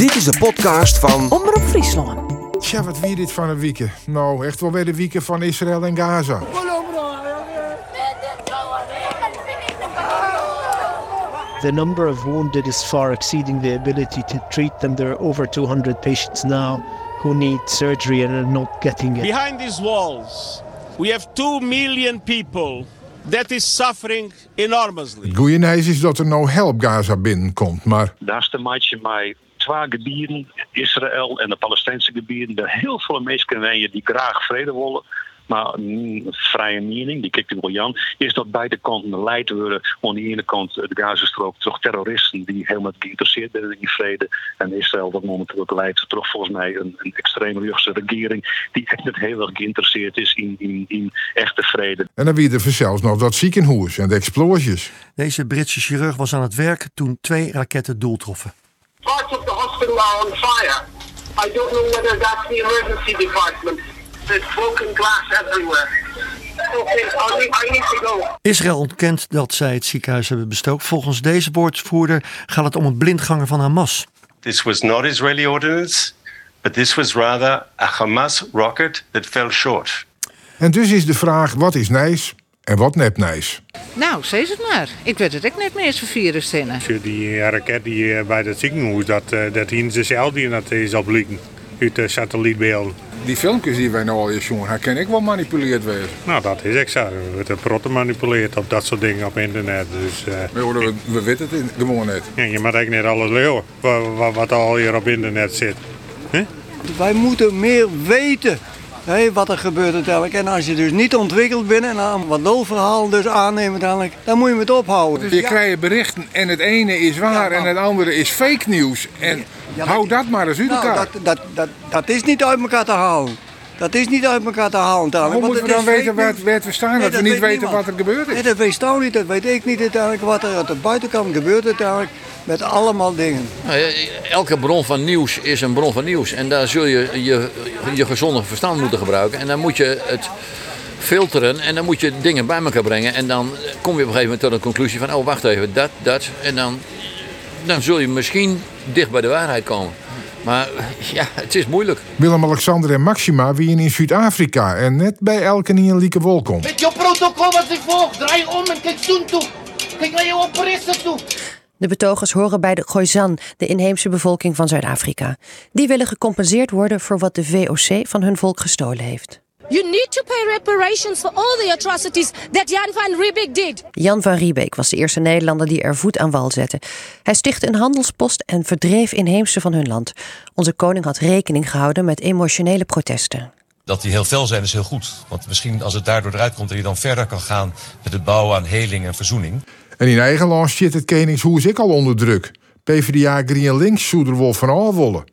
Dit is de podcast van Omroep Friesland. Tja, wat wie dit van een weekend? Nou, echt wel weer de weekend van Israël en Gaza. The number of wounded is far exceeding the ability to treat them. There are over 200 patients now who need surgery and are not getting it. Behind these walls, we have 2 million people that is suffering enormously. Het goeie nieuws is dat er nou help Gaza binnenkomt, maar Daar is de matje met twee gebieden, Israël en de Palestijnse gebieden, daar heel veel mensen wonen die graag vrede willen. Maar een vrije mening, die kijkt wel Jan, is dat beide kanten leid worden. Aan de ene kant de Gazastrook toch terroristen die helemaal geïnteresseerd zijn in vrede. En Israël dat momenteel ook leidt toch volgens mij een, een extreem rechtse regering die echt niet heel erg geïnteresseerd is in, in, in echte vrede. en dan wie er zelfs nog dat ziekenhuis en de explosies. Deze Britse chirurg was aan het werk toen twee raketten doel troffen. Hospital are on fire. I don't know whether that's the emergency department. There's broken glass everywhere. Okay, I need, I need to go. Israël ontkent dat zij het ziekenhuis hebben bestookt. Volgens deze woordvoerder gaat het om een blindganger van Hamas. This was not Israeli ordnance, but this was rather a Hamas rocket that fell short. En dus is de vraag, wat is nijs en wat nep nijs? Nou, zeg het maar. Ik weet het ook net meer eens voor virus zinnen. Voor die raket die eh, bij het ziekenhuis, dat, eh, dat hier zichzelf die dat is oplieken. Uit de satellietbeelden. Die filmpjes die wij nou al eens jongen, kan ik wel manipuleerd wezen. Nou, dat is echt zo. Er wordt een prot gemanipuleerd op dat soort dingen op internet. Dus eh, We, we, we weten het in- gewoon niet. ja, je mag eigenlijk niet alles leeuwen wat, wat, wat al hier op internet zit. Wij moeten meer weten hè, wat er gebeurt uiteindelijk. En als je dus niet ontwikkeld bent en dan wat lulverhaal dus aanneemt uiteindelijk, dan moet je het ophouden. Je krijgt berichten en het ene is waar en het andere is fake nieuws. En Ja, hou dat maar eens uit Nou, elkaar. dat, dat, dat, dat is niet uit elkaar te halen. Dat is niet uit elkaar te halen. Hoe moeten we het dan weten waar, waar we staan, Nee, dat we niet weet weten niemand. wat er gebeurd Nee, is? dat weet Stouw niet, dat weet ik niet uiteindelijk. Wat er aan de buitenkant gebeurt uiteindelijk met allemaal dingen. Nou elke bron van nieuws is een bron van nieuws. En daar zul je je, je gezonde verstand moeten gebruiken. En dan moet je het filteren en dan moet je dingen bij elkaar brengen. En dan kom je op een gegeven moment tot een conclusie van... oh, wacht even, dat, dat. En dan, dan zul je misschien dicht bij de waarheid komen. Maar ja, het is moeilijk. Willem-Alexander en Maxima wien in Zuid-Afrika en net bij elke niet een lieke wol komt. Met jouw protocol wat ik volg, draai om en kijk zoen toe. Kijk naar jouw operissen toe. De betogers horen bij de Khoisan, de inheemse bevolking van Zuid-Afrika. Die willen gecompenseerd worden voor wat de VOC van hun volk gestolen heeft. You need to pay reparations for all the atrocities that Jan van Riebeek did. Jan van Riebeek was de eerste Nederlander die er voet aan wal zette. Hij stichtte een handelspost en verdreef inheemse van hun land. Onze koning had rekening gehouden met emotionele protesten. Dat die heel fel zijn is heel goed. Want misschien als het daardoor eruit komt dat je dan verder kan gaan met het bouwen aan heling en verzoening. En in eigen land zit het Koningshoes ik al onder druk. PvdA Green Links zou er wel van afwollen.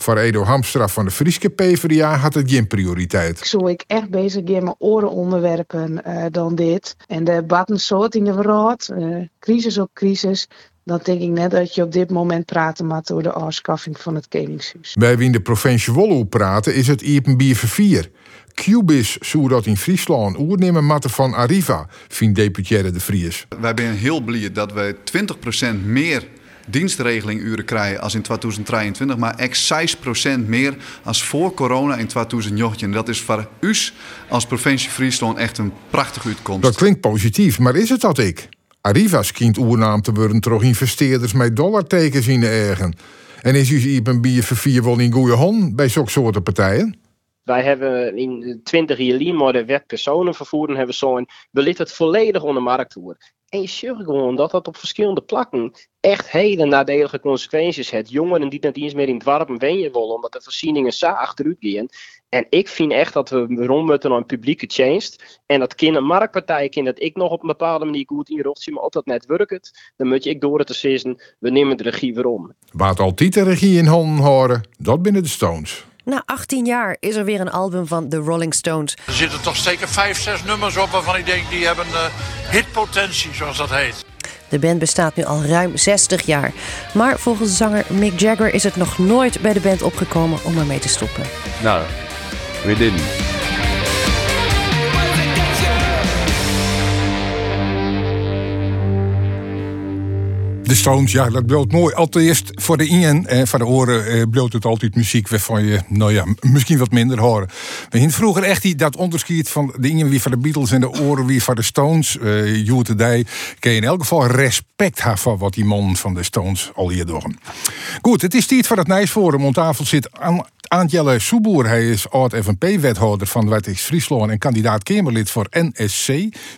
Voor Edo Hamstra van de Frieske PvdA had het geen prioriteit. Zo ik echt bezig in mijn oren onderwerpen eh, dan dit. En de debatten soort in de wereld, eh, crisis op crisis. Dan denk ik net dat je op dit moment praten moet over de afschaffing van het Koningshuis. Bij wie in de provincie Wolle praten is het Iepenbier vervier. Cubis zou dat in Friesland oernemen matten van Arriva, vindt deputaire de Vries. Wij zijn heel blij dat we 20% meer dienstregelinguren krijgen als in 2023, maar ex 6% meer als voor corona in 2019. Dat is voor u als provincie Friesland echt een prachtige uitkomst. Dat klinkt positief, maar is het dat ik? Arriva schijnt oernaam te worden door investeerders met dollartekens in de eigen. En is uw Iepenbier vervier wel in goede hand bij zulke soorten partijen? Wij hebben in 20 jaar maar de wet personenvervoer en hebben zo'n lieten het volledig onder markt toe. En je gewoon dat op verschillende plakken echt hele nadelige consequenties heeft. Jongeren die niet eens meer in het warm wenjen willen, omdat de voorzieningen zo achteruit gaan. En ik vind echt dat we rond moeten naar een publieke change. En dat kind een marktpartij kind dat ik nog op een bepaalde manier goed in rot zie, maar dat net werkt, dan moet je ik door het te we nemen de regie weer om. Waar altijd de regie in handen horen, dat binnen de Stones. Na 18 jaar is er weer een album van The Rolling Stones. Er zitten toch zeker vijf, zes nummers op waarvan ik denk die hebben uh, hitpotentie, zoals dat heet. De band bestaat nu al ruim 60 jaar. Maar volgens zanger Mick Jagger is het nog nooit bij de band opgekomen om ermee te stoppen. Nou, we didn't. De Stones, ja, dat bloot mooi. Allereerst voor de ien en voor de oren eh, bloot het altijd muziek waarvan je, nou ja, misschien wat minder horen. We vroeger echt die, dat onderscheid van de ien wie van de Beatles en de oren wie van de Stones. Uh, you today. Je in elk geval respect hebben voor wat die man van de Stones al hier doen. Goed, het is tijd voor het Nijsforum. Om tafel zit aan Aantjelle Soeboer, hij is oud-FNP-wethouder van Wettigs Friesland en kandidaat Kamerlid voor NSC,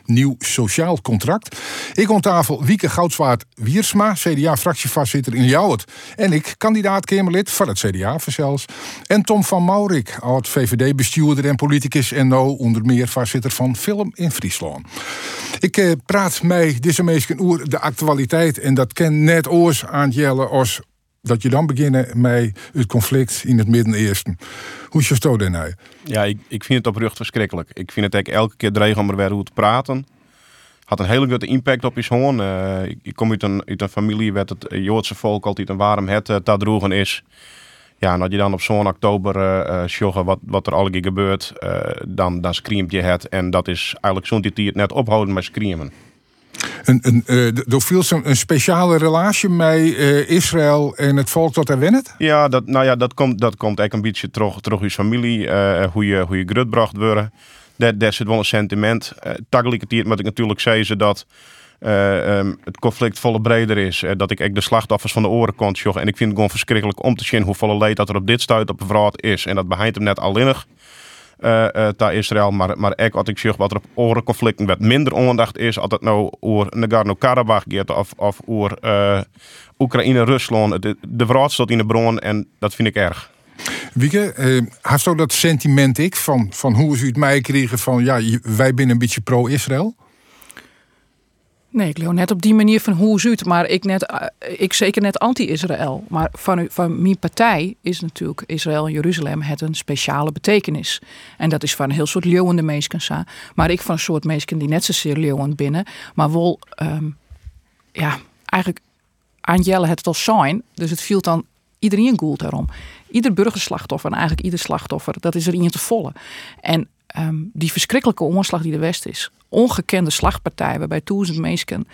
Nieuw Sociaal Contract. Ik aan tafel Wieke Goudswaard Wiersma, CDA-fractievoorzitter in Ljouwert. En ik, kandidaat Kamerlid van het CDA verzels. En Tom van Maurik, oud-VVD-bestuurder en politicus en nou onder meer voorzitter van Film in Friesland. Ik eh, praat mij deze meesken oer de actualiteit en dat ken net oors Aantjelle als dat je dan beginnen met het conflict in het Midden-Oosten. Hoe is je stoot daarna? Ja, ik, ik vind het oprecht verschrikkelijk. Ik vind het eigenlijk elke keer dreig om er te praten. Had een hele grote impact op je zoon. Uh, ik, ik, kom uit een, uit een familie waar het Joodse volk altijd een warm het uh, droegen is. Ja, en dat je dan op zo'n oktober uh, wat, wat er allemaal gebeurt, dan, dan screamt je het. En dat is eigenlijk zo'n die het net ophouden met screamen een, een, uh, viel een speciale relatie met uh, Israël en het volk dat er wennet? Ja, dat, nou ja, dat komt, dat komt eigenlijk een beetje terug, terug je familie, uh, hoe je, hoe je grutbracht worden. Daar, daar zit wel een sentiment. Uh, tegelijkertijd moet ik natuurlijk zeggen dat um, het conflict volle breder is. dat ik echt de slachtoffers van de oren kon En ik vind het gewoon verschrikkelijk om te zien hoe volle leed dat er op dit stuit op de is. En dat behind hem net alleenig uh, uh, Israël. Maar, maar ook wat ik zeg, wat er op orenconflicten wat minder aandacht is. Als het nou over Nagorno-Karabakh gaat of, of over Oekraïne-Rusland. De, de staat in de bron en dat vind ik erg. Wieke, uh, heeft ook dat sentiment ik van, van hoe ze het mij kregen van ja, wij zijn een beetje pro-Israël? Nee, ik leer net op die manier van hoe het, maar ik, net, eh, ik zeker net anti-Israël. Maar van, van mijn partij is natuurlijk Israël en Jeruzalem het een speciale betekenis. En dat is van een heel soort leeuwende mensen. Maar ik van een soort mensen die net zozeer leeuwend binnen, maar wel, um, ja, eigenlijk Angela het al zijn. Dus het viel dan iedereen goed daarom. Ieder burgerslachtoffer en eigenlijk ieder slachtoffer, dat is er in te volle. En Ehm, die verschrikkelijke omslag die de West is. Ongekende slagpartij waarbij duizend mensen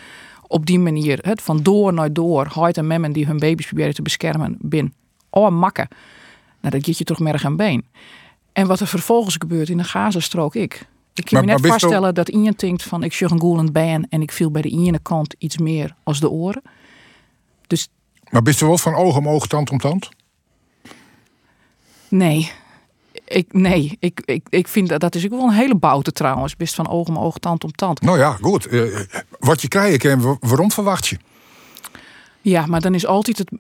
op die manier het van door naar door, huid en memmen die hun baby's proberen te beschermen, bin. Oh, makken. Nou, dat geeft je toch merg aan been. En wat er vervolgens gebeurt in de Gazastrook, ik. Ik kan me net voorstellen dat iemand denkt van ik sjug een goelend ben en ik viel bij de ene kant iets meer als de oren. Dus, maar bist u wel van oog om oog, tand om tand? Nee, ik, nee, ik, ik, ik vind dat dat is ook wel een hele boute trouwens. Best van oog om oog, tand om tand. Nou ja, goed. Uh, wat je krijgt en waarom verwacht je? Ja, maar dan is altijd het.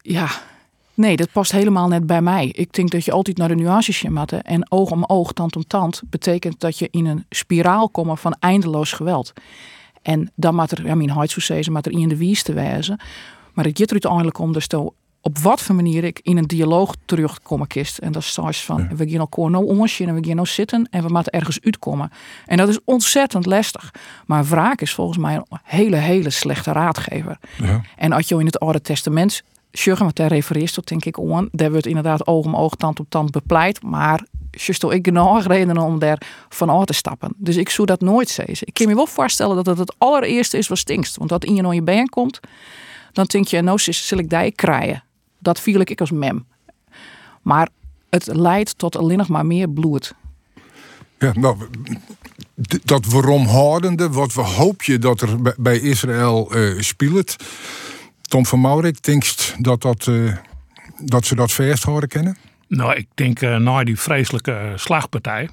Ja, nee, dat past helemaal net bij mij. Ik denk dat je altijd naar de nuances moet. En oog om oog, tand om tand betekent dat je in een spiraal komt van eindeloos geweld. En dan moet er, ja, mijn huid maar er in de wies te wijzen. Maar het gaat er uiteindelijk om dus op wat voor manier ik in een dialoog terugkomen kist. En dat is van, we gaan elkaar nou omzien en we gaan nou zitten en we moeten ergens uitkomen. En dat is ontzettend lastig. Maar wraak is volgens mij een hele, hele slechte raadgever. Ja. En als je in het Oude Testament, Sjuggen, wat daar refereert tot, denk ik, on, daar wordt inderdaad oog om oog, tand op tand bepleit. Maar juist ik genoeg redenen om daar van af te stappen. Dus ik zou dat nooit zeggen. Ik kan me wel voorstellen dat het het allereerste is wat stinkst. Want dat in je naar je been komt, dan denk je, nou, zal ik die krijgen dat viel ik als mem. Maar het leidt tot alleen nog maar meer bloed. Ja, nou, dat waaromhoudende, wat we hoop je dat er bij Israël uh, speelt. Tom van Maurik, denkst dat, dat, uh, dat ze dat verst horen kennen? Nou, ik denk uh, na die vreselijke slagpartij.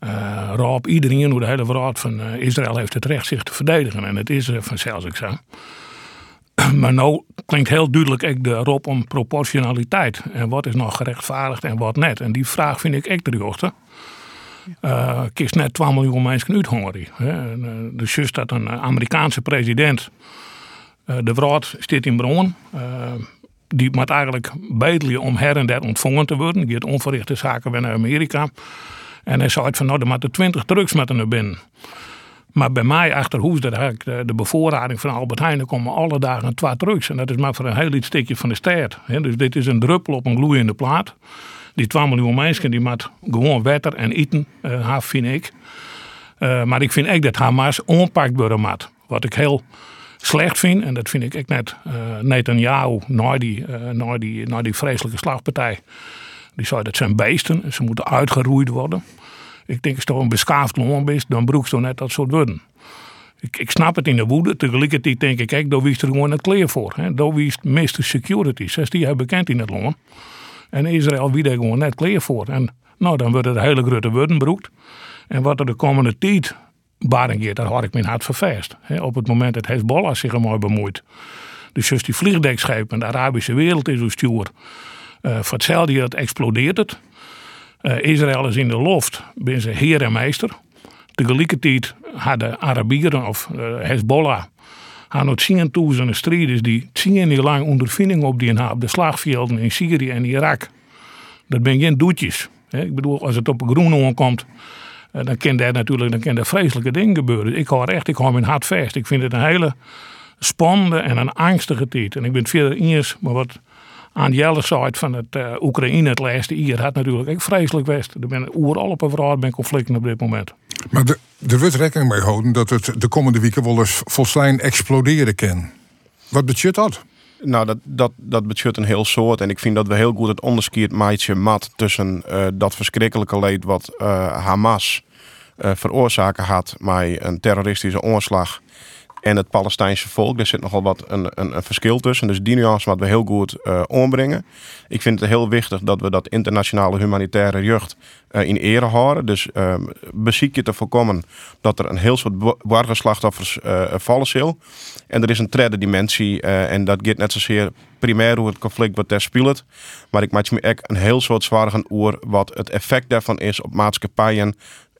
Uh, Rob, iedereen, hoe de hele wereld van Israël heeft het recht zich te verdedigen. En het is vanzelfs ook zo. Maar nou klinkt heel duidelijk ook de roep om proportionaliteit. En wat is nog gerechtvaardigd en wat net. En die vraag vind ik echt de hoogte. Uh, kiest net 12 miljoen mensen uithongeren. Uh, dus juist dat een Amerikaanse president de wereld staat in bron. Uh, die moet eigenlijk bedelen om her en der ontvangen te worden. Die heeft onverrichte zaken bij naar Amerika. En hij zei van nou, er moeten 20 drugs met naar binnen. Maar bij mij achter Hoes, de, de bevoorrading van Albert Heijn, komen alle dagen twee trucks. En dat is maar voor een heel iets stukje van de stad. Dus dit is een druppel op een gloeiende plaat. Die 2 miljoen mensen die moet gewoon wetter en eten, uh, vind ik. Uh, maar ik vind ook dat Hamas onpakt worden moet. Wat ik heel slecht vind, en dat vind ik echt net uh, Netanyahu, na die, uh, die, die vreselijke slagpartij, die zei dat zijn beesten, ze moeten uitgeroeid worden. Ik denk, als toch een beschaafd land bent, dan broek je net dat soort woorden. Ik, ik snap het in de woede. Tegelijkertijd denk ik, kijk, daar wies er gewoon het kleer voor. Hè. Daar wies Mr. Security. Zes die hij bekend in het land. En Israël wie er gewoon net kleer voor. En nou, dan wordt het hele grote woorden broekt. En wat er de komende tijd barengeert, daar had ik mijn hart. Hè. Op het moment dat Hezbollah zich ermee bemoeit. Dus juist die vliegdekschepen, de Arabische wereld is zo stuur. Uh, voor hetzelfde explodeert het. Uh, Israël is in de loft, ben ze heer en meester. Tegelijkertijd hadden Arabieren of uh, Hezbollah aan het strijders die tien jaar lang ondervinding op die op de slagvelden in Syrië en Irak. Dat ben geen doetjes. Ik bedoel, als het op een komt, dan kan daar natuurlijk dan kan er vreselijke dingen gebeuren. Ik hoor echt, ik hou mijn hart vast. Ik vind het een hele spannende en een angstige tijd. En ik ben verder eens, maar wat aan de zijde van het uh, Oekraïne het laatste jaar had natuurlijk ook vreselijk west. Er zijn overal op een conflicten op dit moment. Maar de, er wordt rekening mee houden dat het de komende weken wel eens volslijn exploderen kan. Wat betekent dat? Nou, dat, dat, dat betekent een heel soort. En ik vind dat we heel goed het onderscheid maatje mat tussen uh, dat verschrikkelijke leed wat uh, Hamas uh, veroorzaken had met een terroristische oorslag en het Palestijnse volk. Er zit nogal wat een, een, een verschil tussen. Dus die nuance wat we heel goed uh, ombrengen. Ik vind het heel wichtig dat we dat internationale humanitaire jeugd uh, in ere houden. Dus uh, je te voorkomen dat er een heel soort wargeslachtoffers uh, vallen zal. En er is een derde dimensie en dat gaat net zozeer primair hoe het conflict wat daar speelt. Maar ik maak me echt een heel soort zwaar oer wat het effect daarvan is op maatschappijen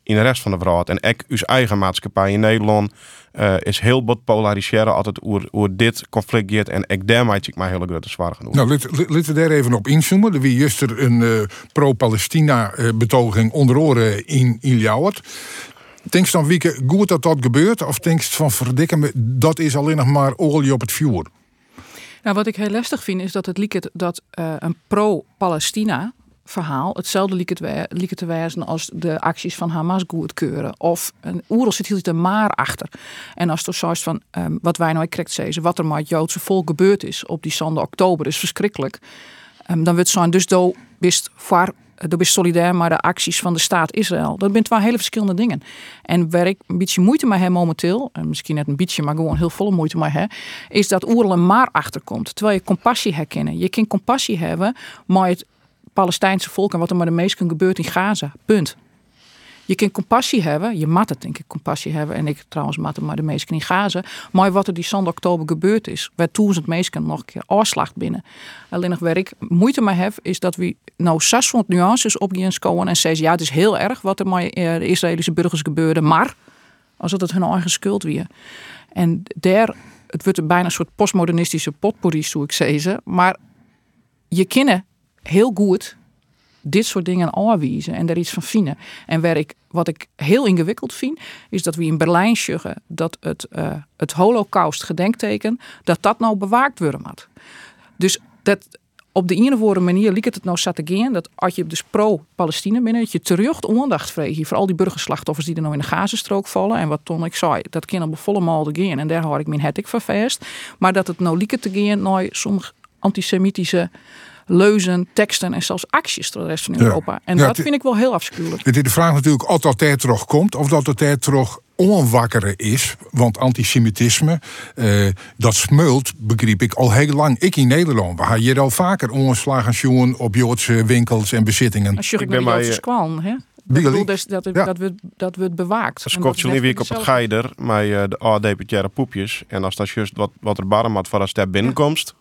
in de rest van de wereld. En ook uw eigen maatschappij in Nederland uh, is heel wat polariseren altijd hoe dit conflict gaat. En ik daar maak ik maar heel grote zwaar genoeg. Nou, laten we daar even op inzoomen. Er wie juist er een uh, pro-Palestina-betoging onder oren in, in Ljouwert. Denk je dan, Wieke, goed dat dat gebeurt? Of denk je van, verdikken me, dat is alleen nog maar olie op het vuur? Nou, wat ik heel lastig vind, is dat het lieket dat uh, een pro-Palestina verhaal hetzelfde lieke te wijzen als de acties van Hamas goedkeuren. Of een oerel zit hier een maar achter. En als er zoiets van um, wat wij nou correct zeggen, wat er maar het Joodse volk gebeurd is op die zande oktober is verschrikkelijk. Um, dan wordt zo'n dus do bist voor solidair maar de acties van de staat Israël. Dat zijn twee hele verschillende dingen. En waar ik een beetje moeite mee heb momenteel, en misschien net een beetje, maar gewoon heel volle moeite mee heb, is dat oerel een maar achterkomt. Terwijl je compassie herkennen. Je kan compassie hebben, maar het Palestijnse volk en wat er maar de meesten gebeurt in Gaza. Punt. Je kunt compassie hebben, je mat het denk ik compassie hebben. En ik trouwens het maar de meesten in Gaza. Maar wat er die zand oktober gebeurd is, waar toen het meesten nog een keer afslacht binnen. Alleen nog waar ik moeite mee heb, is dat we nou 600 nuances op die komen en zeggen, ja het is heel erg wat er met eh, de Israëlische burgers gebeurde. Maar, als het hun eigen schuld weer. En daar, het wordt bijna een soort postmodernistische potpourri, zou ik zeggen. Maar je kennen heel goed dit soort dingen aanwijzen en daar iets van vinden. En waar wat ik heel ingewikkeld vind, is dat we in Berlijn zeggen dat het, uh, het holocaust gedenkteken, dat dat nou bewaakt worden moet. Dus dat op de een of andere manier liep het nou zat dat als je dus pro-Palestina binnen, dat je terug aandacht vreeg voor al die burgerslachtoffers die er nou in de Gazastrook vallen. En wat toen ik zei, dat kan op volle gaan en daar hoor ik mijn het ik. Maar dat het nou liep te gaan naar sommige antisemitische leuzen, teksten en zelfs acties door de rest van Europa. En dat vind ik wel heel afschuwelijk. Dit is de vraag natuurlijk of dat er terug komt of dat het er terug onwakkeren is. Want antisemitisme, eh, dat smeult, begreep ik, al heel lang. Ik in Nederland, we hier al vaker ongeslagen jongen op Joodse winkels en bezittingen. Als je ik naar de Joodse squallen, hè? Ik bedoel dus dat, het, ja. dat, we, dat we het bewaakt. Als kort zo'n week op het geider met uh, de oudeputaire poepjes. En als dat juist wat, wat er barm had voor als daar binnenkomst.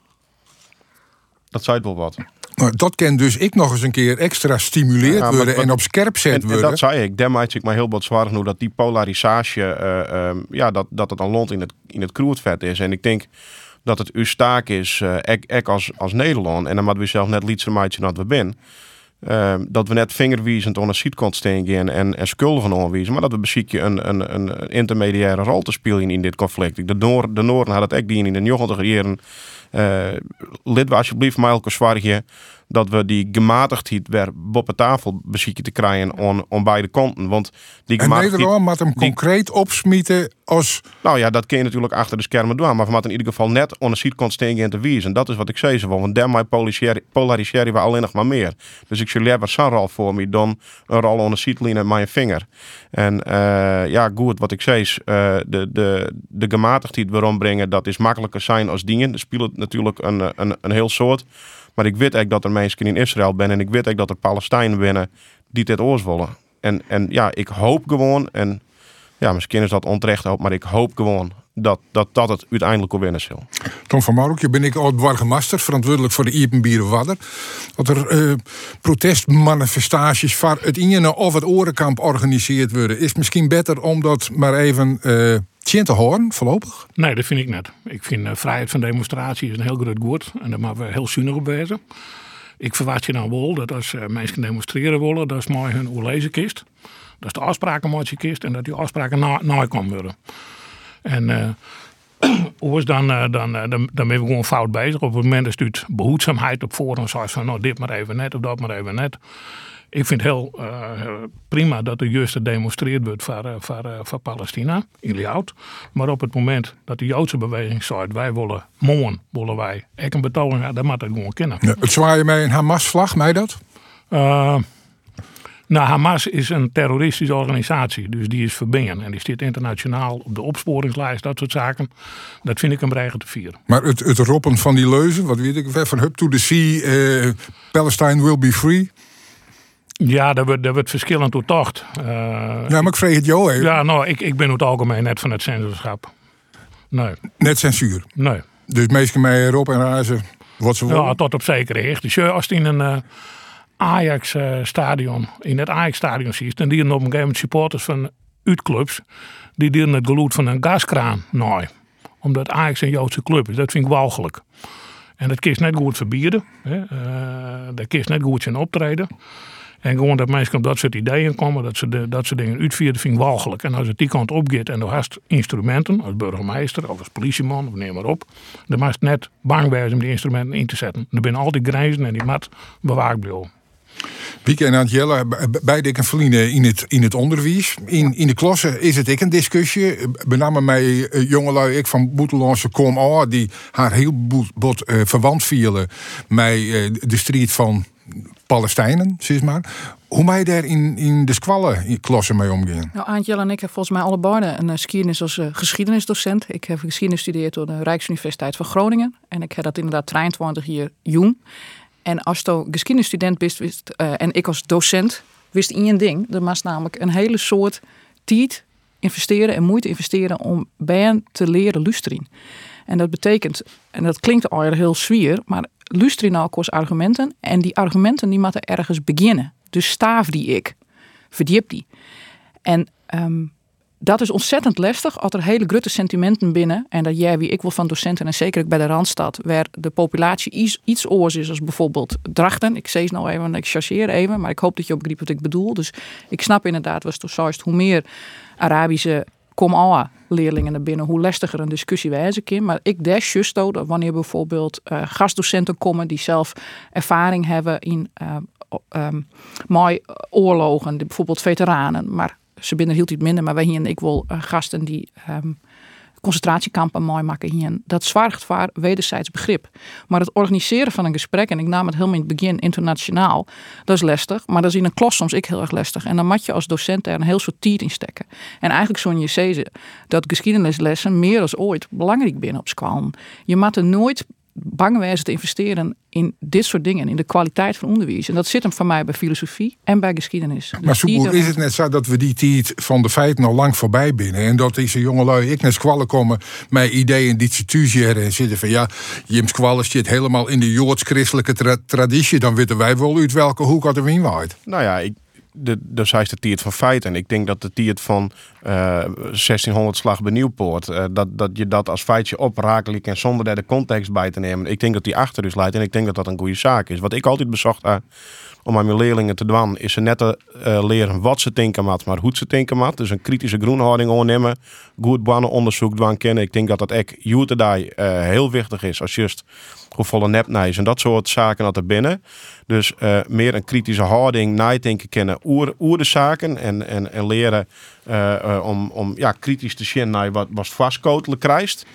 Dat zei het wel wat. Nou, dat kan dus ik nog eens een keer extra stimuleerd worden en op scherp zet worden. En dat zei ik. Daar maak ik maar heel wat zwaar genoeg dat die polarisatie, uh, uh, ja, dat, dat het een land in het, in het kroetvet is. En ik denk dat het uw staak is, uh, ik, als, als Nederland, en dan moeten we zelf net lietse maatje dat we zijn. Uh, dat we net vingerwijzend onder sietkant gaan en, en schuldigen onwijzen, maar dat we beziekje een, een, een intermediaire rol te spelen in dit conflict. De, Noor, de Noorden had het ook die in de 90 jaren uh, lid we alsjeblieft elke zwaarje dat we die gematigdheid weer boven tafel bezieken te krijgen on, on beide kanten. Want die En. Nederland moet hem concreet opsmieten als... Nou ja, dat kun je natuurlijk achter de schermen doen. Maar we moeten in ieder geval net aan de zijkant staan en te wijzen. Dat is wat ik zei zo. Want daarmee polariseren we alleen nog maar meer. Dus ik zie liever zo'n rol voor me dan een rol aan de zijlijn met mijn vinger. En eh, ja, goed, wat ik zei is, eh, de, de, de gematigdheid waarom brengen, dat is makkelijker zijn als dingen. Er speelt natuurlijk een, een, een heel soort. Maar ik weet eigenlijk dat er mensen in Israël zijn en ik weet eigenlijk dat er Palestijnen binnen die dit oors willen. En, en ja, ik hoop gewoon, en ja, misschien is dat onterecht hoop, maar ik hoop gewoon dat dat, dat het uiteindelijk ook winnen zal. Tom van Marokje ben ik oud-burgemeester, verantwoordelijk voor de Iepenbieren Wadder. Dat er eh, protestmanifestaties van het Ine of het Orenkamp georganiseerd worden. Is misschien beter om dat maar even uh, tjen te horen, voorlopig? Nee, dat vind ik net. Ik vind uh, vrijheid van demonstratie is een heel groot woord. En daar moeten we heel zuinig op wezen. Ik verwacht je nou wel dat als uh, mensen demonstreren willen, dat is mooi hun oorlezenkist. Dat is de afspraken je kist en dat die afspraken na, na kan worden. En uh, dan, dan, dan, dan ben we gewoon fout bezig. Op het moment dat het behoedzaamheid op voorhand zoals van nou dit maar even net of dat maar even net. Ik vind het heel prima dat er juist gedemonstreerd wordt voor, voor, voor Palestina, in Liaut. Maar op het moment dat de Joodse beweging zegt, wij willen morgen, willen wij ik een betoging, dan moet dat gewoon kennen. Ja, het zwaaien mij een Hamas-vlag, mij dat? Nou, Hamas is een terroristische organisatie, dus die is verbinden. En die staat internationaal op de opsporingslijst, dat soort zaken. Dat vind ik een regen te vieren. Maar het, het roppen van die leuzen, wat weet ik, van Hub to the Sea, uh, Palestine will be free. Ja, dat wordt, dat wordt verschillend door tocht. Uh, ja, maar ik vreeg het jou even. Ja, nou, ik, ik ben over het algemeen net van het censorschap. Nee. Net censuur? Nee. Dus meestal mij erop en razen wat ze willen? Ja, tot op zekere hicht. Dus als het in een... Uh, Ajax-stadion, in het Ajax-stadion ziet, dan die op een gegeven moment supporters van uitclubs, die dieren het geluid van een gaskraan nou, omdat Ajax een Joodse club is. Dat vind ik walgelijk. En dat kiest net goed verbieden. Hè. Dat kiest net goed zijn optreden. En gewoon dat mensen op dat soort ideeën komen, dat ze de, dat soort dingen uitvieren, vind ik walgelijk. En als het die kant op gaat en er hast instrumenten, als burgemeester of als politieman of neem maar op, dan mag je net bang zijn om die instrumenten in te zetten. Er zijn altijd grenzen en die mat bewaakt blijven. Wieke en Antjelle, beide ik en Feline in het, in het onderwijs. In, in de klasse is het ik een discussie. Benamen mij jongelui, ik van Boetelandse kom oh, die haar heel bot uh, verwant vielen. Mij uh, de strijd van Palestijnen, zeg maar. Hoe mij daar in, in de squallen klasse mee omgaan? Nou, Aantje en ik hebben volgens mij alle beide een geschiedenis als uh, geschiedenisdocent. Ik heb geschiedenis gestudeerd door de Rijksuniversiteit van Groningen. En ik heb dat inderdaad 23 jaar jong. En als je geschiedenisstudent wist, uh, en ik als docent wist je ding. Er was namelijk een hele soort tijd investeren en moeite investeren om bij te leren luisteren. En dat betekent, en dat klinkt al heel zwier, maar luisteren nou argumenten. En die argumenten die moeten ergens beginnen. Dus staaf die ik, verdiep die. En um, dat is ontzettend lastig als er hele grote sentimenten binnen. En dat jij, wie ik wil van docenten, en zeker bij de Randstad, waar de populatie iets, iets oors is als bijvoorbeeld Drachten. Ik zeg nou even, ik chargeer even, maar ik hoop dat je begrijpt wat ik bedoel. Dus ik snap inderdaad, was juist hoe meer Arabische kom leerlingen naar binnen, hoe lastiger een discussie wijzen kan. Maar ik des justo dat wanneer bijvoorbeeld uh, gastdocenten komen die zelf ervaring hebben in uh, um, mooi oorlogen, bijvoorbeeld veteranen, maar ze binnen hield iets minder, maar wij hier ik wil uh, gasten die um, concentratiekampen mooi maken hier. Dat zwaart voor wederzijds begrip. Maar het organiseren van een gesprek, en ik nam het helemaal in het begin internationaal, dat is lastig. Maar dat is in een klas soms ik heel erg lastig. En dan moet je als docent daar een heel soort tijd in stekken. En eigenlijk zo'n je dat geschiedenislessen meer dan ooit belangrijk binnen op school. Je moet er nooit bang wezen te investeren in dit soort dingen, in de kwaliteit van onderwijs. En dat zit hem van mij bij filosofie en bij geschiedenis. Dus maar Soeboer, is het net zo dat we die tijd van de feiten al lang voorbij binnen en dat deze jongelui ik naar squallen komen met ideeën die ze en zitten van ja, Jim Squallen zit helemaal in de joods-christelijke tra traditie, dan weten wij wel uit welke hoek had er wien waait. Nou ja, ik, de zij is de tiert van feiten. En ik denk dat de tiert van eh, 1600 slag bij Nieuwpoort, eh, dat, dat je dat als feitje oprakelijk en zonder daar de context bij te nemen. Ik denk dat die achter dus leidt en ik denk dat dat een goede zaak is. Wat ik altijd bezocht heb om aan mijn leerlingen te doen, is ze net te eh, leren wat ze denken mat, maar hoe ze denken mat. Dus een kritische groenhouding ondernemen, goed onderzoek doen kennen. Ik denk dat dat echt Jutedai uh, heel wichtig is als juist hoe volle nepnijs en dat soort zaken dat er binnen. Dus eh, meer een kritische houding, nadenken kennen oer, de zaken en, en, en leren eh, eh, om, ja, kritisch te zien naar wat, wat vastkotelen krijgt.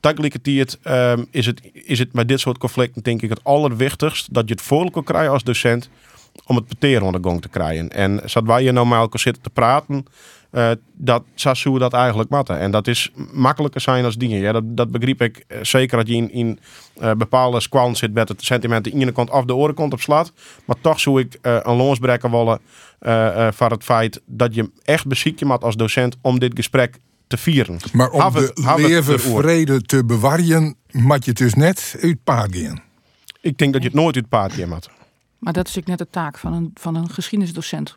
Tegelijkertijd um, is, het, is het met dit soort conflicten denk ik het allerwichtigst dat je het voor kan krijgen als docent om het peteren onder de te krijgen. En zodat wij hier nou met elkaar zitten te praten, uh, dat zou dat eigenlijk matten. En dat is makkelijker zijn als dingen. Ja, dat, dat begreep ik eh, zeker dat je in, in uh, bepaalde squan zit met het sentimenten in de kant af de orenkant op slaat. Maar toch zou ik een loonsbrekken willen voor het feit dat je echt beziek je mat als docent om dit gesprek te vieren. Maar om have de leven vrede te bewaren, moet je dus net uit paard gaan. Ik denk dat je het nooit uit paard gaan moet. Maar dat is ik net de taak van een, van een geschiedenisdocent.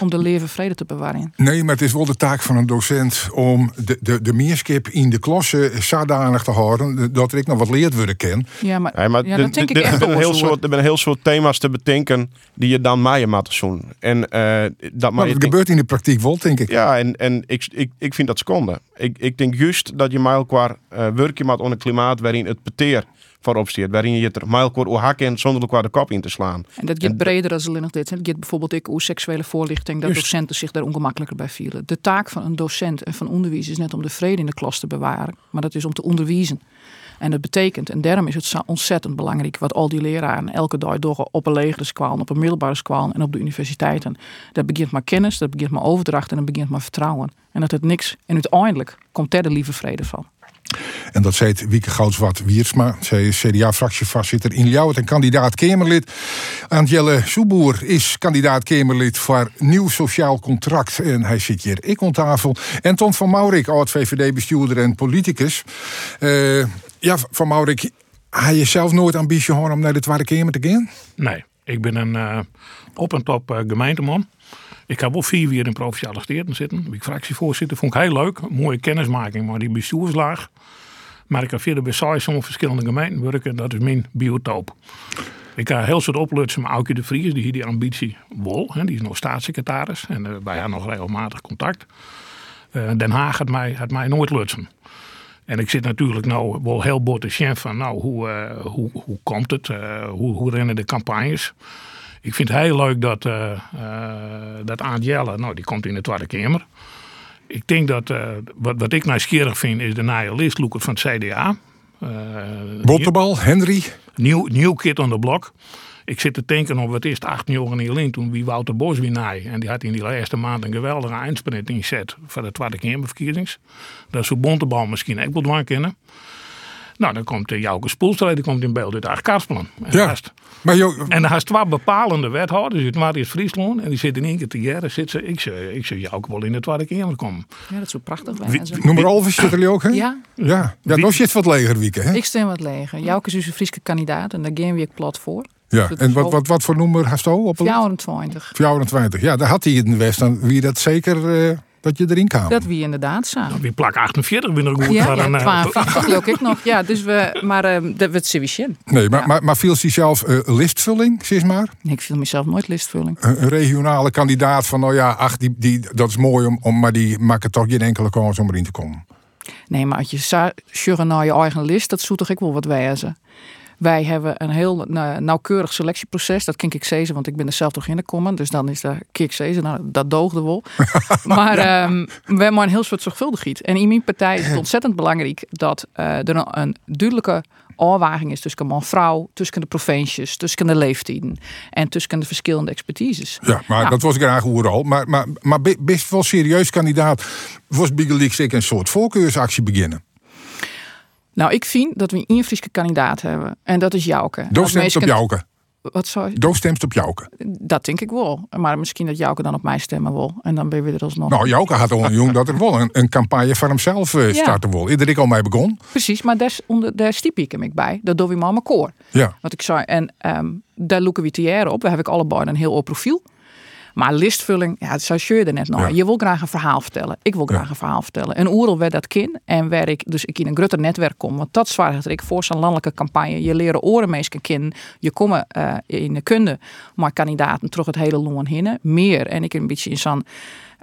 Om de leven vrede te bewaren. Nee, maar het is wel de taak van een docent om de, de, de meerskip in de klasse zodanig te houden dat ik nog wat leerd worden ken. Ja, maar, ja, maar ja, dat denk ik echt een heel soort, Er zijn een heel soort thema's te bedenken die je dan maaien moet doen. En uh, dat maar het gebeurt in de praktijk wel, denk ik. Ja, en, en ik, ik, ik vind dat seconde. Ik, ik denk juist dat je mij qua uh, werk je onder een klimaat waarin het peteer voorop staat. Waarin je het er mijlkoor hakken zonder elkaar de kop in te slaan. En dat gaat breder dan alleen nog dit. Het gaat bijvoorbeeld ik hoe seksuele voorlichting, dat docenten zich daar ongemakkelijker bij vielen. De taak van een docent en van onderwijs is net om de vrede in de klas te bewaren. Maar dat is om te onderwijzen. En dat betekent, en daarom is het zo ontzettend belangrijk wat al die leraren elke dag door op een legere squaal, op een middelbare squaal en op de universiteiten. Dat begint maar kennis, dat begint maar overdracht en dat begint maar vertrouwen. En dat het niks, en uiteindelijk komt er de lieve vrede van. En dat zei Wieke Goudswart Wiersma. Zij is CDA-fractievoorzitter in Ljouwert en kandidaat-Kamerlid. Antjelle Soeboer is kandidaat-Kamerlid voor Nieuw Sociaal Contract. En hij zit hier ik aan tafel. En Tom van Maurik, oud-VVD-bestuurder en politicus. Uh, ja, van Maurik, had je zelf nooit ambitie om naar de Tweede Kamer te gaan? Nee, ik ben een uh, op- en top uh, gemeenteman. Ik heb wel vier jaar in provinciale steden zitten. Ben ik fractievoorzitter. Vond ik heel leuk. Mooie kennismaking, maar die bestuurslaag. Maar ik heb verder bij sommige verschillende gemeenten werken. Dat is mijn biotoop. Ik heb heel soort oplutsen, maar Aukje de Vries, die hier die ambitie wil. Hè, die is nog staatssecretaris en uh, wij hebben nog regelmatig contact. Uh, Den Haag had mij, had mij nooit lutsen. En ik zit natuurlijk nou wel heel te chef van, nou, hoe, uh, hoe, hoe komt het? hoe, hoe rennen de campagnes? Ik vind het heel leuk dat, uh, dat Angela, nou die komt in de Tweede Kamer. Ik denk dat, uh, wat, wat ik nieuwsgierig vind, is de nieuwe listloeker van het CDA. Botterbal, Henry. Nieuw, nieuw kid on the block. Ik zit te denken op wat is het acht jaar geleden toen wie Wouter Bos wie naai. En die had in die laatste maand een geweldige eindsprint inzet voor de Tweede Kamerverkiezings. Dat zou Bontebal misschien ook wel kennen. Nou, dan komt uh, Jouke Spoelstra, die komt in beeld uit Karspelen. Ja, haast, maar jo en dan heeft twee bepalende wethouders uit Marius Friesland. En die zitten in één keer te jaren. Zit ze, ik, zou, ik Jouke wel in de Tweede Kamer komen. Ja, dat is zo prachtig. Wie, noem maar Alvis zit er ook, hè? Ja. Ja, ja nog zit wat leger wieken, hè? Ik stem wat leger. Jouke is dus een Friese kandidaat en daar gaan we plat voor. Ja, en wat, wat, wat voor nummer heeft hij op? 24. 24, ja, daar had hij in de West. Dan wie dat zeker... Uh, dat je erin kwam. Dat wie inderdaad samen. Nou, wie plak 48 binnen goed. Ja, van ja een, 52 geloof ik nog. Ja, dus we, maar uh, dat wordt sufficient. Nee, maar, ja. maar, maar viel hij zelf uh, listvulling, zeg maar? Nee, ik viel mezelf nooit listvulling. Een, een, regionale kandidaat van, nou ja, ach, die, die, dat is mooi, om, om, maar die maken toch geen enkele kans om erin te komen. Nee, maar als je naar je eigen list, dat zoet toch ik wel wat wijzen. Wij hebben een heel nauwkeurig selectieproces. Dat ken ik zezen, want ik ben er zelf toch in gekomen. Dus dan is dat kik zezen. Nou, dat doogde wel. maar ja. um, we hebben een heel soort zorgvuldigheid. En in mijn partij is het ontzettend belangrijk dat uh, er een, duidelijke afwaging is tussen man vrouw, tussen de provincies, tussen de leeftijden en tussen de verschillende expertises. Ja, maar nou. dat was graag al. Maar, maar, maar best wel serieus kandidaat was Biggelix ik een soort voorkeursactie beginnen. Nou, ik vind dat we een Frieske kandidaat hebben. En dat is Jouke. Doos stemt op Jouke. Wat zou je? Doos stemt op Jouke. Dat denk ik wel. Maar misschien dat Jouke dan op mij stemmen wil. En dan ben je er alsnog. Nou, Jouke had al een jong dat er wel een, een campagne voor hemzelf uh, starten wil. Ieder ik al mee begon. Precies, maar daar, onder, daar stiep ik hem ik bij. Dat doe we maar mijn koor. Ja. Wat ik zei. En um, daar loeken we te op. We hebben allebei een heel open profiel. Maar listvulling, ja, zou je er net nog. Je wil graag een verhaal vertellen. Ik wil graag een verhaal vertellen. En oerel werd dat kin. En waar ik dus ik in een groter netwerk kom. Want dat zwaar ik voor zo'n landelijke campagne. Je leren orenmeesken kennen. Je komen uh, in de kunde. Maar kandidaten terug het hele loon hinnen. Meer. En ik een beetje in zo'n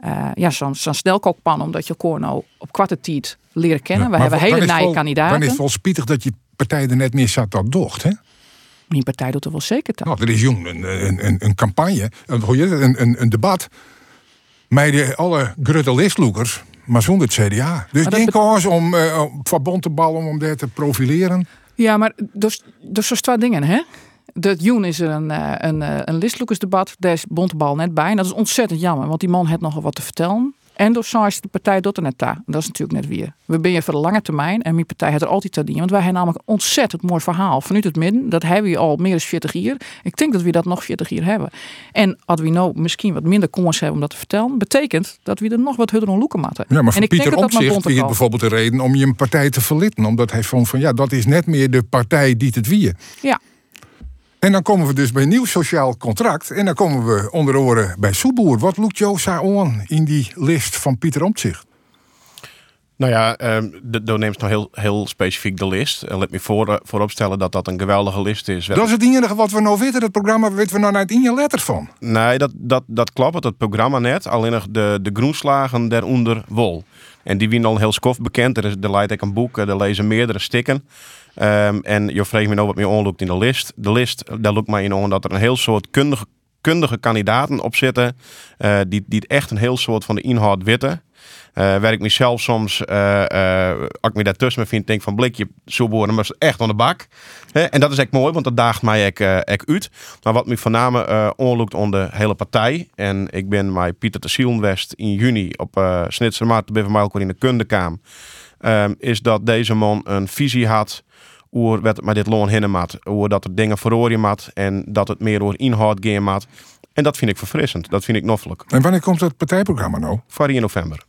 uh, ja, zo'n zo snelkookpan. Omdat je nou op kwarte tijd leren kennen. We hebben hele nieuwe kandidaten. Dan is het wel spietig dat je partij er net meer zat dat docht, hè? Mijn partij doet er wel zeker toe. Nou, er is jong een, een, een, een campagne, een, een, een, een debat. Met alle grote listloekers, maar zonder het CDA. Dus geen kans om uh, van bond te ballen om daar te profileren. Ja, maar dus, dus twee dingen, hè? De Joen is er een, een, een listloekersdebat. Daar is Bontebal net bij. En dat is ontzettend jammer, want die man heeft nogal wat te vertellen. En door is de partij er net daar. Dat is natuurlijk net weer. We ben je voor de lange termijn en mijn partij heeft er altijd te dienen. Want wij hebben namelijk een ontzettend mooi verhaal vanuit het midden. Dat hebben we al meer dan 40 jaar. Ik denk dat we dat nog 40 jaar hebben. En als we nou misschien wat minder kans hebben om dat te vertellen, betekent dat we er nog wat hudder loeken matten. Ja, maar voor en Pieter dat Omtzigt is bijvoorbeeld de reden om je een partij te verlitten. Omdat hij vond van ja, dat is net meer de partij die het wie. Ja. En dan komen we dus bij nieuw sociaal contract. En dan komen we onder oren bij Soeboer. Wat loekt Joosa on in die list van Pieter Omtzigt? Nou ja, um, dan neemt nou heel, heel specifiek de list. En let me voor, uh, vooropstellen dat dat een geweldige list is. Dat is het enige wat we nou weten. Het programma weten we nou net in je letter van. Nee, dat, dat, dat klopt. Het programma net. Alleen nog de, de groenslagen daaronder wol. En die winnen al heel skof bekend. Er, is, er leidt ik een boek, er lezen meerdere stikken. Um, en je vreegt me nou wat meer onlukt in de list. De list, daar lukt mij in on dat er een heel soort kundige, kundige kandidaten op zitten. Uh, die, die echt een heel soort van de inhoud weten. Uh, waar ik mezelf soms, uh, uh, als ik me daartussen vind, denk van blikje, zo worden, maar echt aan de bak. en dat is echt mooi, want dat daagt mij echt, echt uit. Maar wat me voornamelijk uh, onlukt on de hele partij. En ik ben met Pieter de West in juni op uh, Snitsermaat bij Van in de Kundekaam. Um, is dat deze man een visie had hoe wat met dit loon hinnen maat. Hoe dat er dingen verrooien maat en dat het meer over inhoud gaan maat. En dat vind ik verfrissend. Dat vind ik noffelijk. En wanneer komt het partijprogramma nou? Voor in november.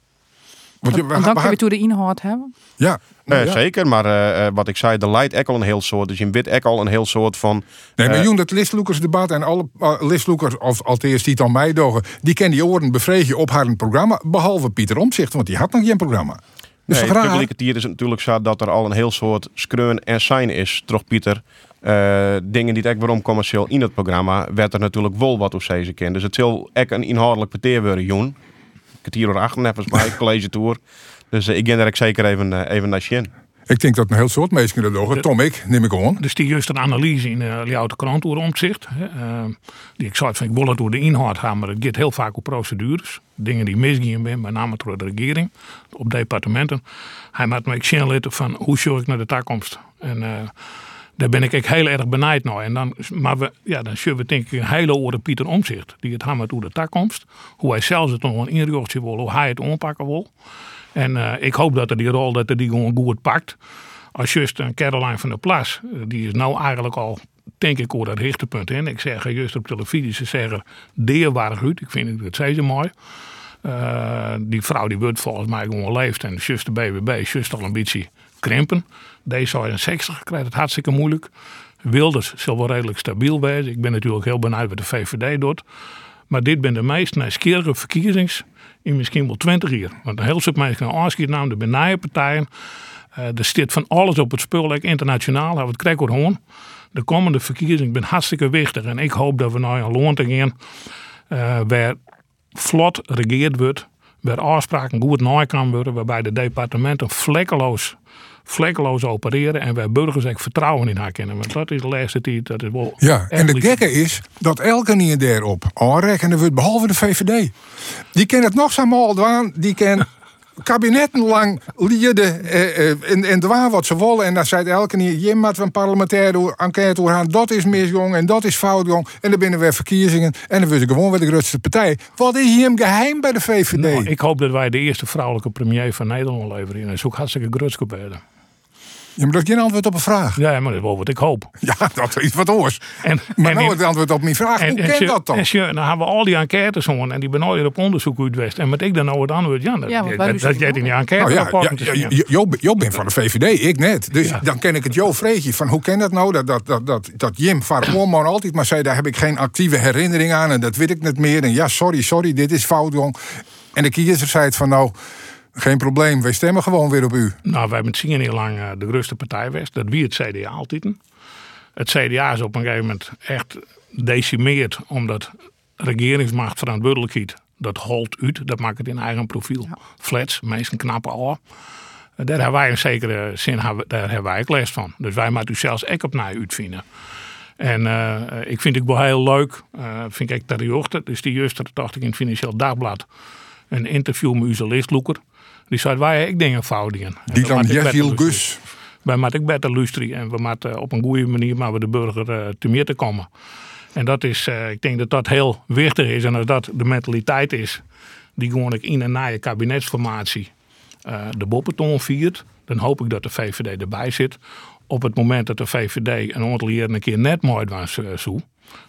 Want, je, dan kun je toe de inhoud hebben? Ja. Nou, ja. Zeker, maar uh, wat ik zei, de light ek al een heel soort. Dus je wit ek al een heel soort van. Nee, maar uh, Joen, dat listloekersdebat en alle uh, listloekers, of althans die dan mij dogen, die kennen die oren bevregen op haar programma. Behalve Pieter Omzicht, want die had nog geen programma. Dus nee, tegelijkertijd is het natuurlijk zo dat er al een heel soort skreun en zijn is, toch Pieter. Uh, dingen die echt waarom commercieel in het programma, werd er natuurlijk wel wat op deze keer. Dus het zal echt een inhoudelijk peteer worden, Joen. Ik het hier achter nevens mij, college tour. Dus uh, ik ga daar zeker even, uh, even naar. Ik denk dat een heel soort mensen dat doen. Tom, ik neem ik gewoon. Dus die juist een analyse in uh, de krant over omzicht. Uh, die ik zei van ik wil het door de inhoud gaan, maar het gaat heel vaak op procedures. Dingen die misgaan zijn, met name door de regering, op departementen. Hij maakt me ik van hoe zorg ik naar de toekomst. En uh, daar ben ik echt heel erg benijd naar. En dan, maar we, ja, dan zullen we denk ik een hele oren Pieter Omzicht. Die het hamert over de toekomst. Hoe hij zelfs het nog een inrichtje wil, hoe hij het aanpakken wil. En uh, ik hoop dat er die rol dat er die gewoon goed pakt. Als juist een Caroline van der Plas, die is nou eigenlijk al, denk ik, over dat richtepunt in. Ik zeg juist op televisie, ze zeggen deerwaardig uit. Ik vind het ze mooi. Die vrouw die wordt volgens mij gewoon leeft. En juist de BBB, juist al een beetje krimpen. Een 60 krijgt het hartstikke moeilijk. Wilders zal wel redelijk stabiel wezen. Ik ben natuurlijk heel benieuwd wat de VVD doet. Maar dit ben de meest nieuwsgierige verkiezings in misschien wel 20 jaar. Want heel stuk mensen gaan afschieten naar de benaaien partijen. Uh, er zit van alles op het spul, like internationaal, hebben we het krijg gewoon. De komende verkiezingen ben hartstikke wichtig. En ik hoop dat we naar een loon gaan uh, waar vlot regeerd wordt. Waar afspraken goed na kan worden. Waarbij de departementen vlekkeloos vlekkeloos opereren en wij burgers echt vertrouwen in haar kennen. Want dat is de laatste tijd, dat is wel... Ja, en de gekke is dat elke niet daarop aanrekenen wordt, behalve de VVD. Die kent het nog zo mal die kent kabinetten lang lieden eh, eh, en, en dwaan wat ze willen. En dan zei elke keer, je moet een parlementaire enquête gaan. Dat is misjong en dat is foutjong. En dan binnen weer verkiezingen. En dan wordt ze gewoon weer de grootste partij. Wat is hier geheim bij de VVD? Nou, ik hoop dat wij de eerste vrouwelijke premier van Nederland leveren. En ook hartstikke gebeuren. Ja, maar dat is geen antwoord op een vraag. Ja, maar dat is wel wat ik hoop. Ja, dat is wat oors. En, maar en nou in- het antwoord op mijn vraag. Hoe en kent sje- dat dan? En dan hebben we al die enquêtes gewoon en die ben al op onderzoek uit West. En met ik dan nou het antwoord, ja, dat, Ja, jij in die enquête Nou ja, ja, ja. Jo- Jo bent van de VVD, ik net. Dus dan ken ik het Jo Vreetje van hoe ken dat nou? Dat, dat, dat, dat, dat Jim van Oorman altijd maar zei, daar heb ik geen actieve herinnering aan en dat weet ik niet meer. En ja, sorry, sorry, dit is fout, jong. En de kiezer zei het van nou, geen probleem, wij stemmen gewoon weer op u. Nou, wij hebben het heel lang eh, de grootste partij West. Dat wie het CDA altijd. Het CDA is op een gegeven moment echt decimeerd omdat regeringsmacht verantwoordelijkheid. Dat holt uit, dat maakt het in eigen profiel. Flats, meestal knappe al. Daar hebben wij in zekere zin hebben- daar hebben wij ook les van. Dus wij moeten u zelfs ook op naar uitvinden. En eh, ik vind het wel heel leuk, eh, vind ik dat de dus die juster dacht ik in het Financieel Dagblad, een interview met onze listloeker. Die zei, wij ik dingen fout dingen. En Die dan moeten Jeff beter Hiel luisteren. Gus. Wij ook beter luisteren en we moeten op een goede manier maar we de burger eh, te meer te komen. En dat is, eh, ik denk dat dat heel wichtig is. En als dat de mentaliteit is die gewoon ik in en na je kabinetsformatie eh, de boppeton viert, dan hoop ik dat de VVD erbij zit. Op het moment dat de VVD een aantal jaren een keer net mooi was zo.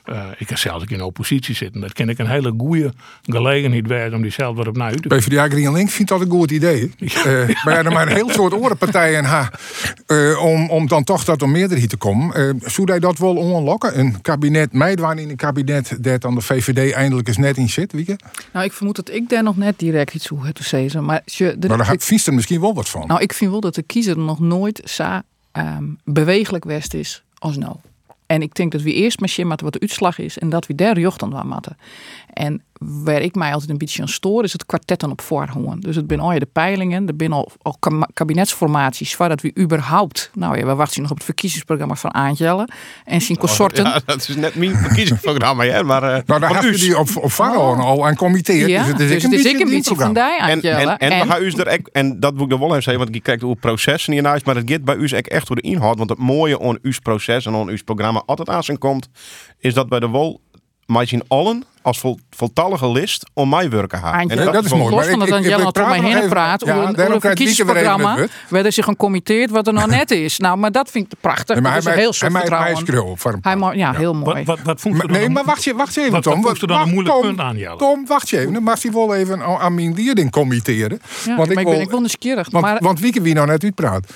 Eh, ik kan zelfs ook in de oppositie zitten. Dat ken ik een hele goede gelegenheid werden om die zelf weer op naar uit te PvdA GroenLinks vindt dat een goed idee. Eh maar ja, er maar een heel soort orenpartijen ha, eh, om, om dan toch dat om meerderheid te komen. Eh zou hij dat wel onlokken? Een kabinet meidwaan in een kabinet dat dan de VVD eindelijk eens net in zit, Wieke? Nou, ik vermoed dat ik daar nog net direct iets hoe te zeggen. Maar, je, de, Maar daar ik- vindt er misschien wel wat van. Nou, ik vind wel dat de kiezer nog nooit zo ehm, bewegelijk west is als nou. En ik denk dat we eerst zien wat de uitslag is en dat we daar jocht aan matten. En waar ik mij altijd een beetje aan stoor is het kwartet dan op voorhouden. Dus het ben al je de peilingen, er ben al, kabinetsformaties voordat we überhaupt, nou ja, we wachten nog op het verkiezingsprogramma van Aantjelle en zien consorten. Ja, dat is net mijn verkiezingsprogramma, hè, maar... eh, Nou, daar u. je die op, op Varroon al aan committeerd. Ja, dus het is, dus het is een beetje van die En, en, en, we gaan u er en dat moet ik wel even zeggen, want je kijkt hoe processen hiernaast, maar het gaat bij u echt door de inhoud. Want het mooie aan uw proces en aan uw programma altijd aan zijn komt, is dat bij de wol mij zien allen als vol, voltallige list om mij werken gaan. Aantje, dat is mooi, Los van ik- dat Jan Jelle tot praat mij heen praat ja, over een, verkiezingsprogramma. er zich gecommitteerd wat er nou net is. Nou, maar dat vind ik prachtig. Nee, maar dat is hij een heel maakt- hij soort maakt vertrouwen. schreeuwen voor hem. Hij ma- ja, heel mooi. Wat, wat, wat dan nee, maar wacht je, wacht even, Wat- wat Tom. vond je dan een Wacht, moeilijk Tom, punt aan, Jelle? Tom, wacht je even. Dan mag hij wel even aan, mijn leerling committeren. Ja, want ik ben wil- ik wel nieuwsgierig. Want, maar want Wieke wie nou net uitpraat.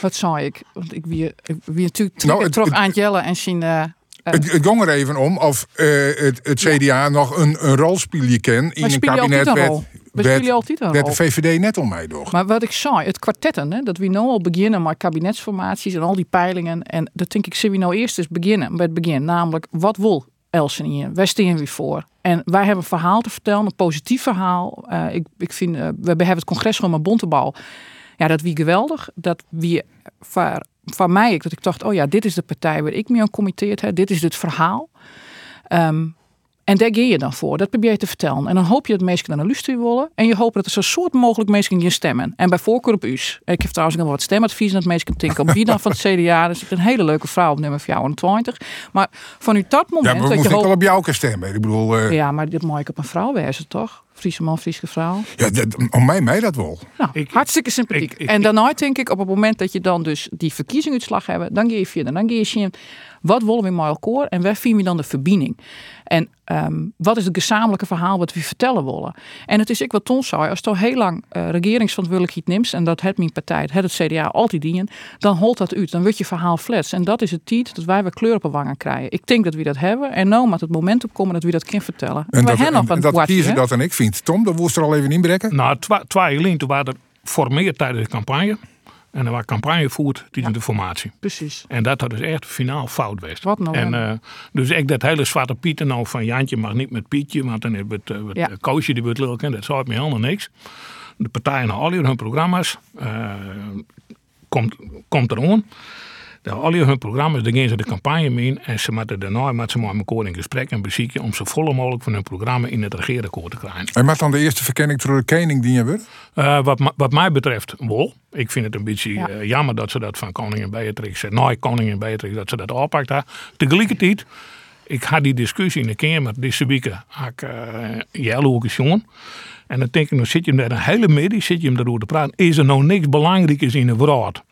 wat zei ik? Want ik wie, ik wie natuurlijk Nou, het- het- aan Jelle en zien. Eh, Het, het ging er even om of eh, het, het CDA nog een, een rol spelen kan in een kabinet altijd een werd, rol? We spelen altijd een de VVD net om mij door. Maar wat ik zei, het kwartetten, hè, dat we nu al beginnen met kabinetsformaties en al die peilingen. En dat denk ik, zullen we nou eerst eens beginnen bij het begin. Namelijk, wat wil Elsen hier? Waar staan we voor? En wij hebben een verhaal te vertellen, een positief verhaal. Eh, ik, ik vind, we hebben het congres gewoon met Bontebal. Ja, dat wie geweldig. Dat wie van, van mij, dat ik dacht, oh ja, dit is de partij waar ik me aan committeerd heb. Dit is het verhaal. Ehm, en daar ga je dan voor. Dat probeer je te vertellen. En dan hoop je dat mensen naar de luisteren willen. En je hoopt dat er zo soort mogelijk mensen je stemmen. En bij voorkeur op u's. Ik heb trouwens nog wat stemadvies dat mensen denken op wie dan van het CDA. Dus ik een hele leuke vrouw op nummer 24. Maar van u dat moment Ja, maar we dat je wel op jou kunnen stemmen. Ik bedoel, eh, ja. Ja, maar dit mag ik op een vrouw wezen, toch? Friese man, Friese vrouw. dat- om mij, mij dat wel. Nou, hartstikke sympathiek. en daarna denk ik, op het moment dat je dan dus die verkiezingsuitslag hebt, dan ga je verder. Dan ga je wat willen we met elkaar en waar vinden we dan de verbinding? En ehm, wat is het gezamenlijke verhaal wat we vertellen willen? En het is ik wat Ton zei, als je al heel lang uh, regeringsverantwoordelijkheid neemt, en dat het mijn partij, het, het CDA altijd dienen, dan holt dat uit. Dan wordt je verhaal flats. En dat is het tijd dat wij weer kleur op de wangen krijgen. Ik denk dat we dat hebben. En nou moet het moment op komen dat we dat kunnen vertellen. En dat, nog en, dat kwartje, kiezen dat en ik vind. Tom, dat moest er al even inbreken. Nou, twee jaar geleden toen waren er formeerd tijdens de campagne. En er was campagne gevoerd tijdens de formatie. Precies. En dat had dus echt finaal fout geweest. Wat nou? En, eh, dus ik dat hele zwarte Pieten nou van Jantje mag niet met Pietje, want dan heb het, uh, het Ja. koosje die wordt lulken. Dat zou het me helemaal niks. De partijen al hun programma's eh, komt, komt er aan. De, al hun programma's, daar gaan ze de campagne mee in. En ze moeten daarna met ze met elkaar in gesprek en bezieken om zo vol mogelijk van hun programma in het regeerakkoord te krijgen. En wat dan de eerste verkenning door de koning die je wordt? Uh, wat, wat mij betreft wel. Ik vind het een beetje Ja. uh, jammer dat ze dat van koningin Beatrix, uh, nou koningin Beatrix, dat ze dat oppakt daar. Tegelijkertijd, ik had die discussie in de Kamer deze week, had ik uh, Jelle ook eens jongen. En dan denk ik, dan zit je hem daar een hele middag, zit je hem daarover te praten. Is er nou niks belangrijkers in de wereld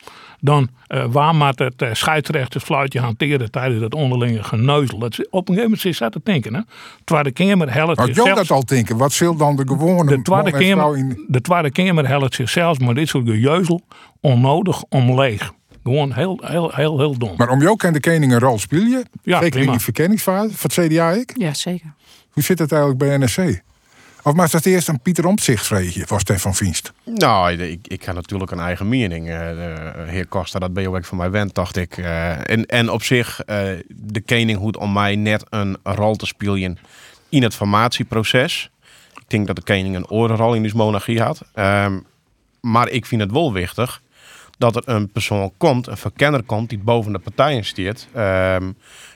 dan uh, waar moet het uh, scheidsrechtersfluitje hanteren tijdens dat onderlinge geneuzel. Dat, is- op een gegeven moment is dat te denken. Hè? Tweede Kamer helpt Had jou dat al denken? Wat zal dan de gewone de Tweede, en Kamer, in... de Tweede Kamer helpt zichzelf maar dit soort gejeuzel onnodig omleeg. Gewoon heel, heel, heel, heel dom. Maar om jou kan de koning een rol spelen. Ja, Zeker in die verkenningsfase van het CDA ik. Ja, zeker. Hoe zit het eigenlijk bij NSC? Of maar dat eerst een Pieter Omtzigt vreegje was Stefan Veenst? Nou, ik, ik heb natuurlijk een eigen mening. eh, heer Costa, dat ben je ook van mij wend, dacht ik. Eh, en, en op zich, eh, de koning hoeft om mij net een rol te spelen in het formatieproces. Ik denk dat de koning een orenrol in deze monarchie had. Ehm, maar ik vind het wel wichtig dat er een persoon komt, een verkenner komt, die boven de partijen staat. ehm,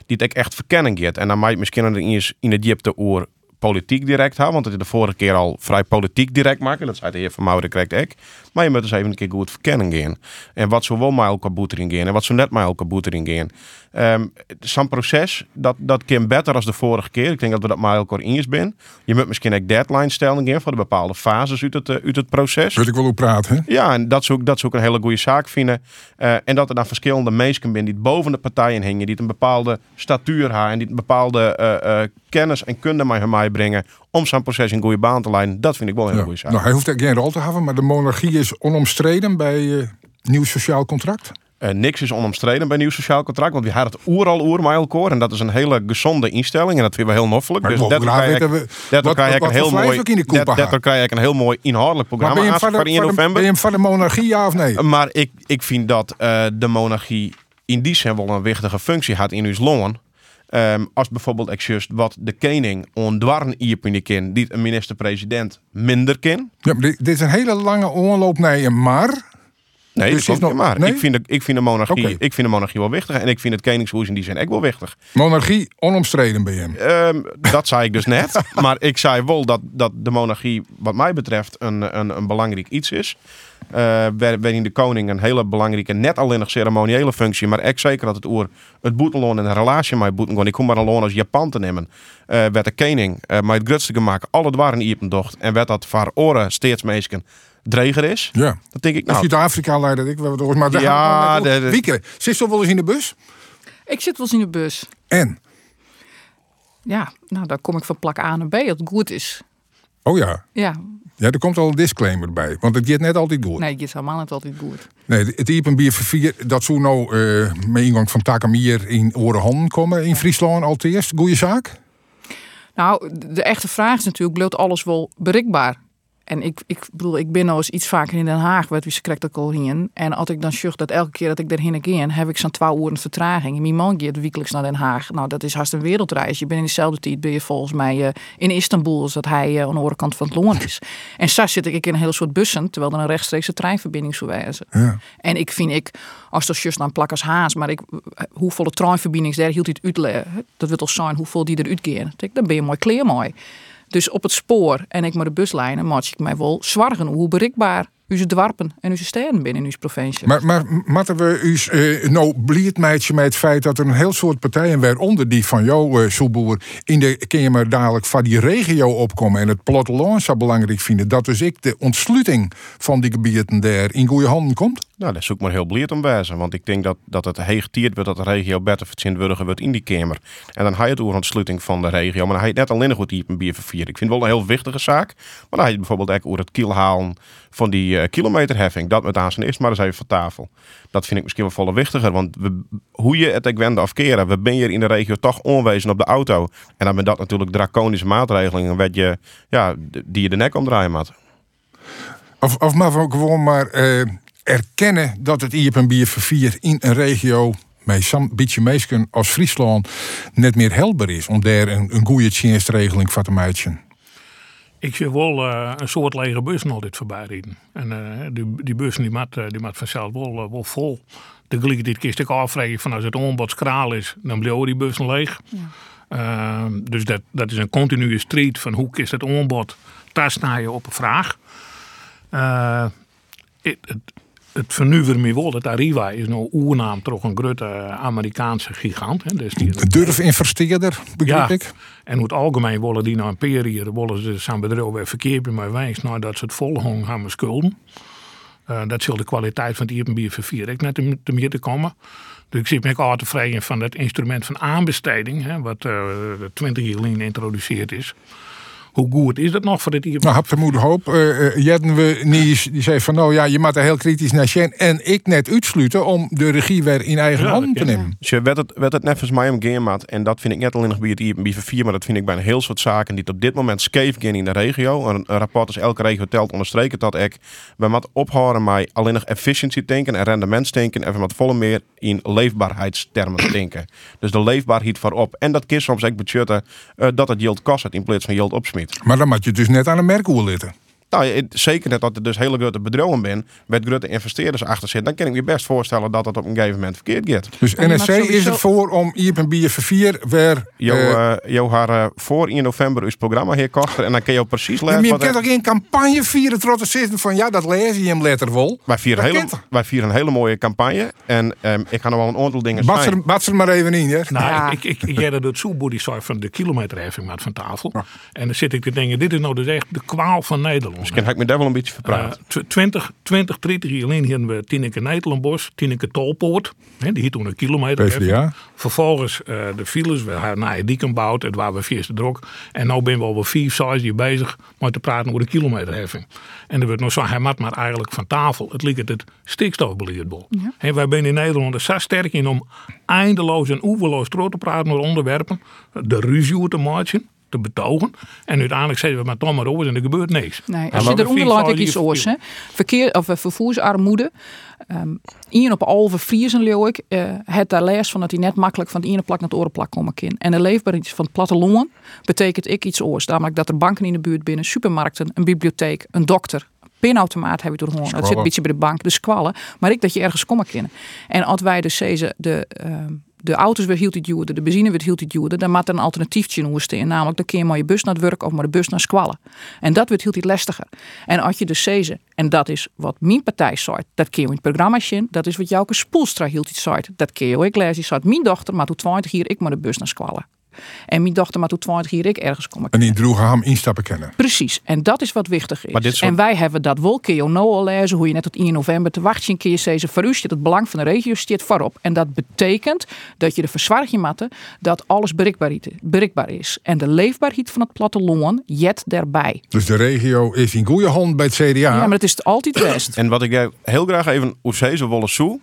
die het echt verkenning geeft. En dan maakt misschien in het diepte oor politiek direct hebben, want het is de vorige keer al vrij politiek direct maken. Dat zei de heer Van Mouwen krijgt ik. Maar je moet dus even een keer goed verkenning gaan. En wat zo wel met elkaar boet in gaan en wat zo net met elkaar boet in gaan. Ehm, Zo'n proces, dat, dat kan beter als de vorige keer. Ik denk dat we dat met elkaar eens zijn. Je moet misschien ook deadline stellen gaan voor de bepaalde fases uit het, eh, uit het proces. Wil ik wel op praten, hè? Ja, en dat zou, ik- dat zou ik een hele goede zaak vinden. Eh, en dat er dan verschillende mensen zijn die boven de partijen hingen, die een bepaalde statuur hebben en die een bepaalde eh, kennis en kunde met mij brengen om zo'n proces in goede baan te leiden. Dat vind ik wel een hele goede zaak. Nou, hij hoeft geen rol te hebben, maar de monarchie is onomstreden bij eh, nieuw sociaal contract. Eh, niks is onomstreden bij nieuw sociaal contract, want we hadden het oer al oer met elkaar. En dat is een hele gezonde instelling en dat vinden we heel noffelijk. Maar Dus graag krijg ik- weten we- daardoor wat- krijg ik wat een heel mooi, in dat- krijg ik een heel mooi inhoudelijk Maar programma ben je, hem aan van voor de, 1 van de- november. ben je hem van de monarchie, ja of nee? Maar ik, ik vind dat eh, de monarchie in die zin wel een wichtige functie had in uw loon. Ehm, als bijvoorbeeld juist wat de koning ondwarn in kin, die een minister-president minder ken. Ja, maar dit, is een hele lange oorloop naar maar. Nee, Dus is nog- maar. nee? Ik, vind de, ik, vind de monarchie, ik vind de monarchie wel wichtig. En ik vind het koningshoes in die zin ook wel wichtig. Monarchie onomstreden bij hem. Dat zei ik dus net. maar ik zei wel dat, dat de monarchie, wat mij betreft, een, een, een belangrijk iets is. Waar- waarin de koning een hele belangrijke, net alleen nog ceremoniële functie, maar echt zeker dat het oer het boetenloon en een relatie met boeten Ik kom maar een loon als Japan te nemen. eh werd de koning eh met het grootste gemaakt alle dwaren in docht en werd dat voor oren steeds meesken dreger is. Ja. Dat denk ik nou. Zuid-Afrika leidde ik wel door. Maar daar Ja, gaan we de- de- Wieke, zit je toch wel eens in de bus? Ik zit wel eens in de bus. En? Ja, nou dan kom ik van plak A naar B, als het goed is. Oh ja. Ja, Ja, er komt al een disclaimer bij. Want het gaat net altijd goed. nee, het is helemaal niet altijd goed. Nee, het Iepen Bier voor vier, dat zou nou eh met ingang van Takamier in Orenhanden komen in Friesland al te eerst. Goeie zaak? Nou, de echte vraag is natuurlijk, blijft alles wel bereikbaar? En ik, ik bedoel, ik ben nou eens iets vaker in Den Haag, wat wie ze krijgt al heen. En als ik dan zucht dat elke keer dat ik daarheen ga, heb ik zo'n twee uur vertraging. En mijn man gaat wekelijks naar Den Haag. Nou, dat is haast een wereldreis. Je bent in dezelfde tijd, ben je volgens mij eh, in Istanbul, als dat hij eh, aan de andere kant van het loon is. en zo zit ik in een hele soort bussen, terwijl er een rechtstreekse treinverbinding zou wezen. Ja. En ik vind ik, als dat juist naar plakkers haas, maar ik, hoeveel treinverbindings daar hield hij het uitleggen. Dat wil toch zijn hoeveel die eruit gaan. Dan ben je mooi kleer mooi. Dus op het spoor en ik maar de buslijnen, maak ik mij wel zwargen hoe bereikbaar uw dwarpen en uw steden binnen uw provincie. Maar, maar moeten we u eh, nou bliert meidje met het feit dat er een heel soort partijen waaronder die van jou, eh Soeboer, in de Kamer dadelijk van die regio opkomen en het platteland zo belangrijk vinden, dat dus ik de ontsluiting van die gebieden daar in goede handen komt? Nou, dat is ook maar heel blierd om wijzen. Want ik denk dat, dat het heegtierd wordt dat de regio beter verzint wordt in die kamer. En dan je het over ontsluiting van de regio. Maar dan je het net alleen nog goed hier een bier vervieren. Ik vind het wel een heel wichtige zaak. Maar dan ga je het bijvoorbeeld ook over het kiel halen van die eh, kilometerheffing. Dat met aan zijn eerst maar eens even van tafel. Dat vind ik misschien wel volle wichtiger. Want hoe je het ook wende afkeren. We ben hier in de regio toch onwezen op de auto. En dan ben dat natuurlijk draconische maatregelingen. Wat je, ja, die je de nek omdraaien moet. Of, of maar gewoon maar eh, erkennen dat het IEP en bier vervier in een regio met zo'n beetje meesken als Friesland net meer helder is om daar een, een goede tjenestregeling van te maken. Ik zie wel eh, een soort lege bus altijd voorbij rijden. En eh, die, die bus die maakt, eh, die maakt vanzelf wel, eh, wel vol. Tegelijkertijd kiest ik afvragen van als het onbod skraal is, dan blijven die bussen leeg. Eh, dus dat, dat is een continue strijd van hoe is het onbod daar sta je op een vraag. Het, het, het vernuver me wel dat Arriva is nou oernaam toch een grote Amerikaanse gigant. Hè. Dus die, Durf-investeerder, begrijp ik. en hoe het algemeen willen die nou een periode willen ze zijn bedrijf weer verkeerd mee wijs nadat ze het volhong gaan schulden. Uh, dat zal de kwaliteit van het Iepenbier vervieren. Ik net te meer te komen. Dus ik zit me ook altijd tevreden van dat instrument van aanbesteding, hè, wat uh, 20 jaar geleden geïntroduceerd is. Hoe goed is dat nog voor dit hier? Nou, heb de moeder hoop. Uh, Jetten we niet, die zei van nou ja, je moet er heel kritisch naar zijn. En ik net uitsluiten om de regie weer in eigen Ja, handen te nemen. Je werd het, werd het net als mij om Geermaat. En dat vind ik net alleen nog bij het IPv4, maar dat vind ik bij een heel soort zaken die op dit moment scheef gaan in de regio. Een, een rapport als elke regio telt onderstreken dat ik. We moeten ophouden met alleen nog efficiëntie denken en rendementsdenken. En we moeten volle meer in leefbaarheidstermen denken. Dus de leefbaarheid voorop. En dat kies soms ook budgetten eh, dat het yield kost in plaats van yield Maar dan moet je dus net aan een merkoer litten. Nou, ja, zeker net dat er dus hele grote bedrijven zijn, met grote investeerders achter zitten, dan kan ik me best voorstellen dat dat op een gegeven moment verkeerd gaat. Dus NSC is er voor om hier een bier voor vier weer... Jo, eh, eh, jo haar eh, voor 1 november uw programma hier kochten en dan kun je ook precies lezen. maar je kunt toch geen campagne vieren trots zitten van ja, dat lees je hem letter wel. wij, vieren hele, wij vieren een hele mooie campagne en ehm, ik ga nog wel een aantal dingen zeggen. er, bats er maar even in, hè? Nou, ik, ik, dat het zei van de kilometerheffing maar van tafel. En dan zit ik te denken, dit is nou dus echt de kwaal van Nederland. Misschien heb ik me daar wel een beetje verpraat. Eh, tw- 20, 20, 30 jaar geleden hadden we Tineke Nederlandbos, Tineke Tolpoort. Hè, die hier toen een kilometer. PvdA. Vervolgens eh, de files, we hebben naar Dieken gebouwd, het waren we vierste drok. En nu ben we al wel vier, zes jaar bezig met te praten over de kilometerheffing. En er wordt nog zo, hij maakt maar eigenlijk van tafel. Het ligt het stikstofbeleidbol. En wij zijn in Nederland er zo sterk in om eindeloos en oeverloos door te praten over onderwerpen. De ruzie te maken, te betogen. En uiteindelijk zeggen we maar toch maar over en er gebeurt niks. Nee, als je eronder vier, laat ik iets oors. hè. Verkeer, of, eh, vervoersarmoede. Ehm Ian op Alve Friesen leeuw ik. eh, het daar les van dat hij net makkelijk van de ene plak naar de andere plak komen kan. En de leefbaarheid van het platteland betekent ik iets oors. Namelijk dat er banken in de buurt binnen, supermarkten, een bibliotheek, een dokter. Pinautomaat heb je door gewoon. Dat zit een beetje bij de bank, de squallen. Maar ik dat je ergens komen kennen. En als wij dus deze de, ehm, de auto's weer hield het duurder, de benzine weer hield het duurder, dan moet er een alternatiefje in. Namelijk, dan kun je maar je bus naar het werk of maar de bus naar squallen. En dat wordt hield het lastiger. En als je dus zezen, en dat is wat mijn partij zei, dat kun je in het programma zien, dat is wat Jouke Spoelstra hield het zei. Dat kun je ook lezen. Die mijn dochter maar toen 20 hier ik maar de bus naar squallen. En mijn dochter maar toen 20 hier ik ergens komen. En die droegen hem instappen kennen. Precies, en dat is wat wichtig is. Maar dit soort- En wij hebben dat wel, nou al lezen, hoe je net tot 1 november te wachten je zeggen, voor u het belang van de regio zit voorop. En dat betekent dat je de verzwaring matte dat alles bereikbaar is. En de leefbaarheid van het platteland jet daarbij. Dus de regio is in goede hand bij het CDA. Ja, maar het is altijd best. En wat ik heel graag even Oezeze willen zoe,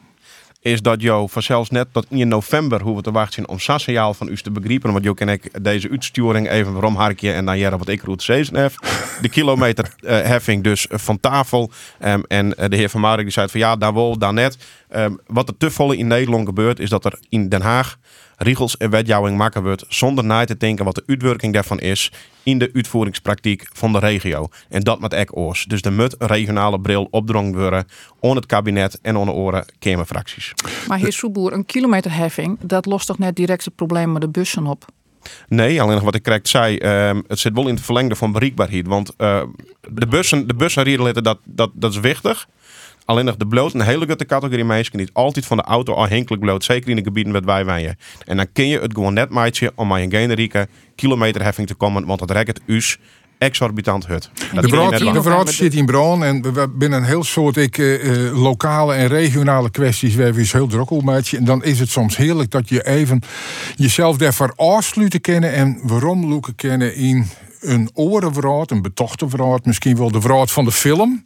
is dat jou vanzelfs net tot in november hoe we te wachten om zo'n signaal van u te begrijpen. Want jou ken ik deze uitsturing even waarom harkje en dan jaren wat ik roet zezen heb. De kilometerheffing dus eh, van tafel. Ehm, en eh, de heer Van Marik die zei van ja, daar wel, daar net. Ehm, wat er te volle in Nederland gebeurt is dat er in Den Haag regels en wetjouwing maken wordt zonder na te denken wat de uitwerking daarvan is in de uitvoeringspraktijk van de regio. En dat met ek oors. Dus moet een regionale bril opdrongen worden on het kabinet en on de oren Kamerfracties. Maar heer Soeboer, een kilometerheffing, dat lost toch net direct het probleem met de bussen op? Nee, alleen nog wat ik correct zei, ehm, het zit wel in het verlengde van bereikbaarheid. Want eh, de bussen, de bussen dat, dat, dat is wichtig. Alleen nog de bloot, een hele grote categorie mensen die altijd van de auto afhankelijk bloot. Zeker in de gebieden met wij wijnen. En dan kun je het gewoon net maatje om maar een generieke kilometerheffing te komen. Want dat rekt het us exorbitant hut. Dat De brood, de zit in Bron en we- we binnen een heel soort ik, eh, eh, lokale en regionale kwesties waar we eens heel druk op maken. En dan is het soms heerlijk dat je even jezelf daarvoor afsluiten kennen en waarom loeken kennen in een orenvraat, een betochte vraat, misschien wel de vraat van de film.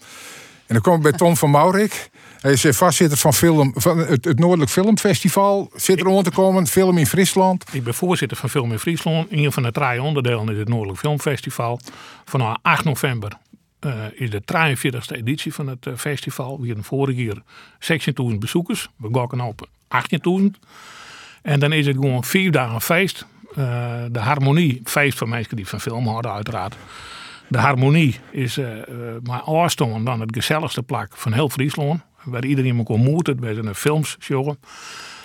En dan komen we bij Tom van Maurik. Hij is eh, vastzitter van, film, van het, Noordelijk Filmfestival. Zit er rond te komen, film in Friesland. Ik ben voorzitter van Film in Friesland. Een van de drie onderdelen is het Noordelijk Filmfestival. Vanaf 8 november eh, is de 43e editie van het eh, festival. We hadden vorig jaar 16.000 bezoekers. We gokken op 18.000. En dan is het gewoon vier dagen feest. De harmonie, feest voor mensen die van film houden uiteraard. De harmonie is eh, maar afstand dan het gezelligste plak van heel Friesland. Waar iedereen elkaar ontmoet. Het zijn films.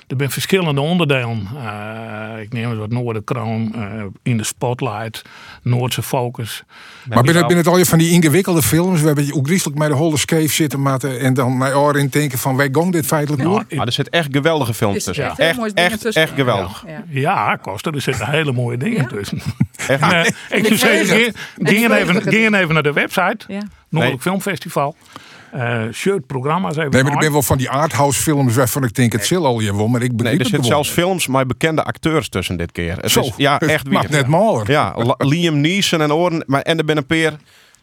Er zijn verschillende onderdelen. Eh, ik neem het wat Noorderkroon, eh in de Spotlight, Noordse Focus. Maar binnen, binnen het al je van die ingewikkelde films, we hebben ook griezelig met de holle skeef zitten matten en dan naar oren denken van wij gong dit feitelijk door. Maar er zitten echt geweldige films tussen. echt Echt, echt, tussen. echt geweldig. Ja. Ja, Koster, er zitten hele mooie dingen tussen. Echt. En, ik zou zeggen, ging- ging En even, even naar de website, Ja. Noordelijk Filmfestival. Eh shirt programma's even Nee, maar ik ben wel van die arthouse films waarvan ik denk het zil al je wel, maar ik Nee, er het zitten zelfs films met bekende acteurs tussen dit keer. Het Zo, is, ja, het echt mag weer. net maler. Ja, Liam Neeson en oren. Maar, en er ben een peer.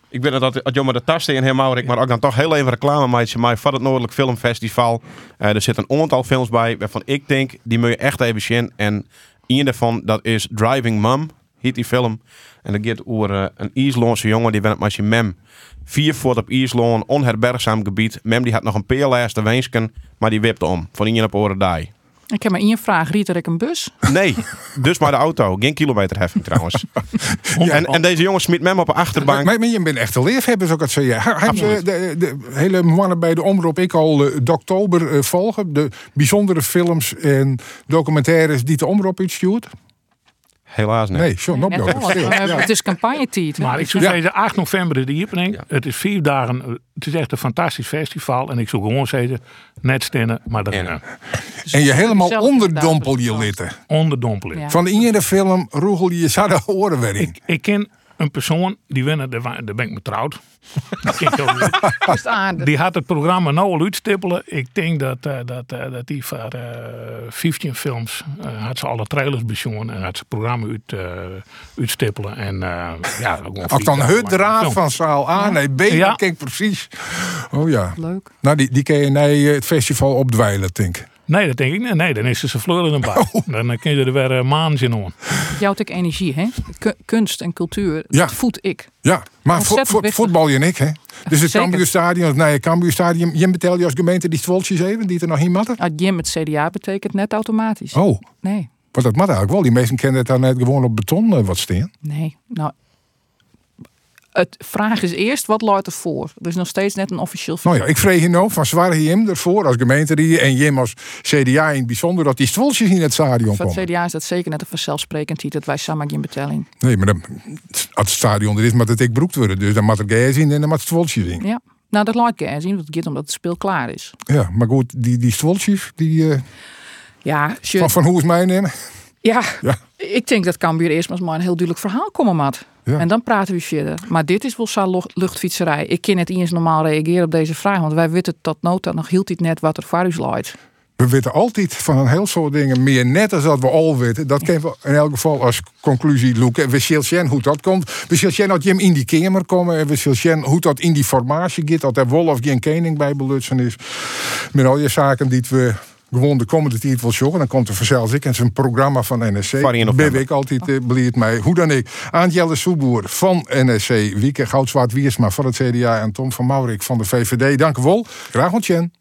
Ik ben het dat dat jongen de tasten in helemaal, ik maar ook dan toch heel even reclame maatje mij van het Noordelijk Filmfestival. Eh, er zitten een aantal films bij waarvan ik denk die moet je echt even zien. En een daarvan dat is Driving Mum, heet die film. En dat gaat over eh, een IJslandse jongen die bent met zijn mem. Vier voort op IJsland, onherbergzaam gebied. Mem die had nog een peerlijst wensken, maar die wipte om. Van ien op oren die. Ik heb maar één vraag. Rieter ik een bus? Nee, dus maar de auto. Geen kilometerheffing trouwens. en, en deze jongen smiet mem op een achterbank. Maar, maar je bent echt een leefhebber, zou ik het zeggen. Hij heeft de, de, de hele mannen bij de omroep ik al eh, de oktober eh, volgen. De bijzondere films en documentaires die de omroep uitstuurt. Helaas niet. Nee, John, wel. Eh, Het is campagnetijd. hè? Maar ik zou zeggen, 8 november is de opening. Het is vier dagen. eh, Het is echt een fantastisch festival. En ik zou gewoon zeggen, net stinnen, maar erin. En je helemaal onderdompel je litten. Onderdompelen. Ja. Van in de film roegel je de oren weer in. Ik ken een persoon, die winnen, daar ben ik me trouwd. Dat ook. Dat. Die had het programma nou al uitstippelen. Ik denk dat, eh, dat, eh, dat die voor eh 15 films eh, had ze alle trailers bezongen en had ze het programma uit, eh, uitstippelen. En eh ja, Als dan het draad van zaal A naar B, Ja. dan kijk ik precies. Oh ja. Leuk. Nou, die, die kun je naar het festival opdwijlen, denk ik. Nee, dat denk ik niet. Nee, dan is ze zijn fleuren erbij. Oh. Dan kun je er weer uh, maand in aan. Jouw ik energie, hè? Ku- kunst en cultuur, Ja. dat voed ik. Ja, maar vo vo voetbal je en ik, hè? Dus het. Cambuurstadion, nee, het Cambuurstadion, je betaalt je als gemeente die stwoltjes even, die er nog niet matten? Ah, Jim het CDA betekent net automatisch. Oh, Nee, want dat mat eigenlijk wel. Die meesten kennen het dan net gewoon op beton eh, wat steen. nee. Nou, het vraag is eerst, wat luidt er voor? Er is nog steeds net een officieel... Nou ja, ik vreeg je nou van zwaar Jim ervoor als gemeente die en Jim als CDA in het bijzonder dat die stwoltjes in het stadion Voor het komen. CDA is dat zeker net een vanzelfsprekend iets dat wij samen geen betaling. Nee, maar dan, als het stadion er is, moet het ik broekt worden. Dus dan moet er gas in en dan moet het stwoltjes in. Ja. Nou, dat laat ik eens zien, want het gaat omdat het speel klaar is. Ja, maar goed, die, die stwoltjes, die eh, Ja, van, van hoe is mij nemen? ja. Ja. ik denk dat Cambuur eerst maar eens maar een heel duidelijk verhaal komen moet. Ja. En dan praten we verder. Maar dit is wel zo'n luchtfietserij. Ik kan het niet eens normaal reageren op deze vraag, want wij weten tot nota nog hield dit net wat er voor u luidt. We weten altijd van een heel soort dingen meer net als dat we al weten. Dat kunnen we in elk geval als conclusie loeken. We zullen zien hoe dat komt. We zullen zien dat Jim in die kamer komen. En we zullen zien hoe dat in die formatie gaat. Dat er wel of geen bij belutsen is. Met al je zaken die we gewoon de komende tijd wil zorgen. Dan komt er vanzelfs ik en zijn programma van NSC. Van 1 Ben ik altijd uh, beleerd mij. Hoe dan ik. Aantjelle Soeboer van NSC. Wieke Goudzwaard Wiersma van het CDA. En Tom van Maurik van de VVD. Dank u wel. Graag ontjen.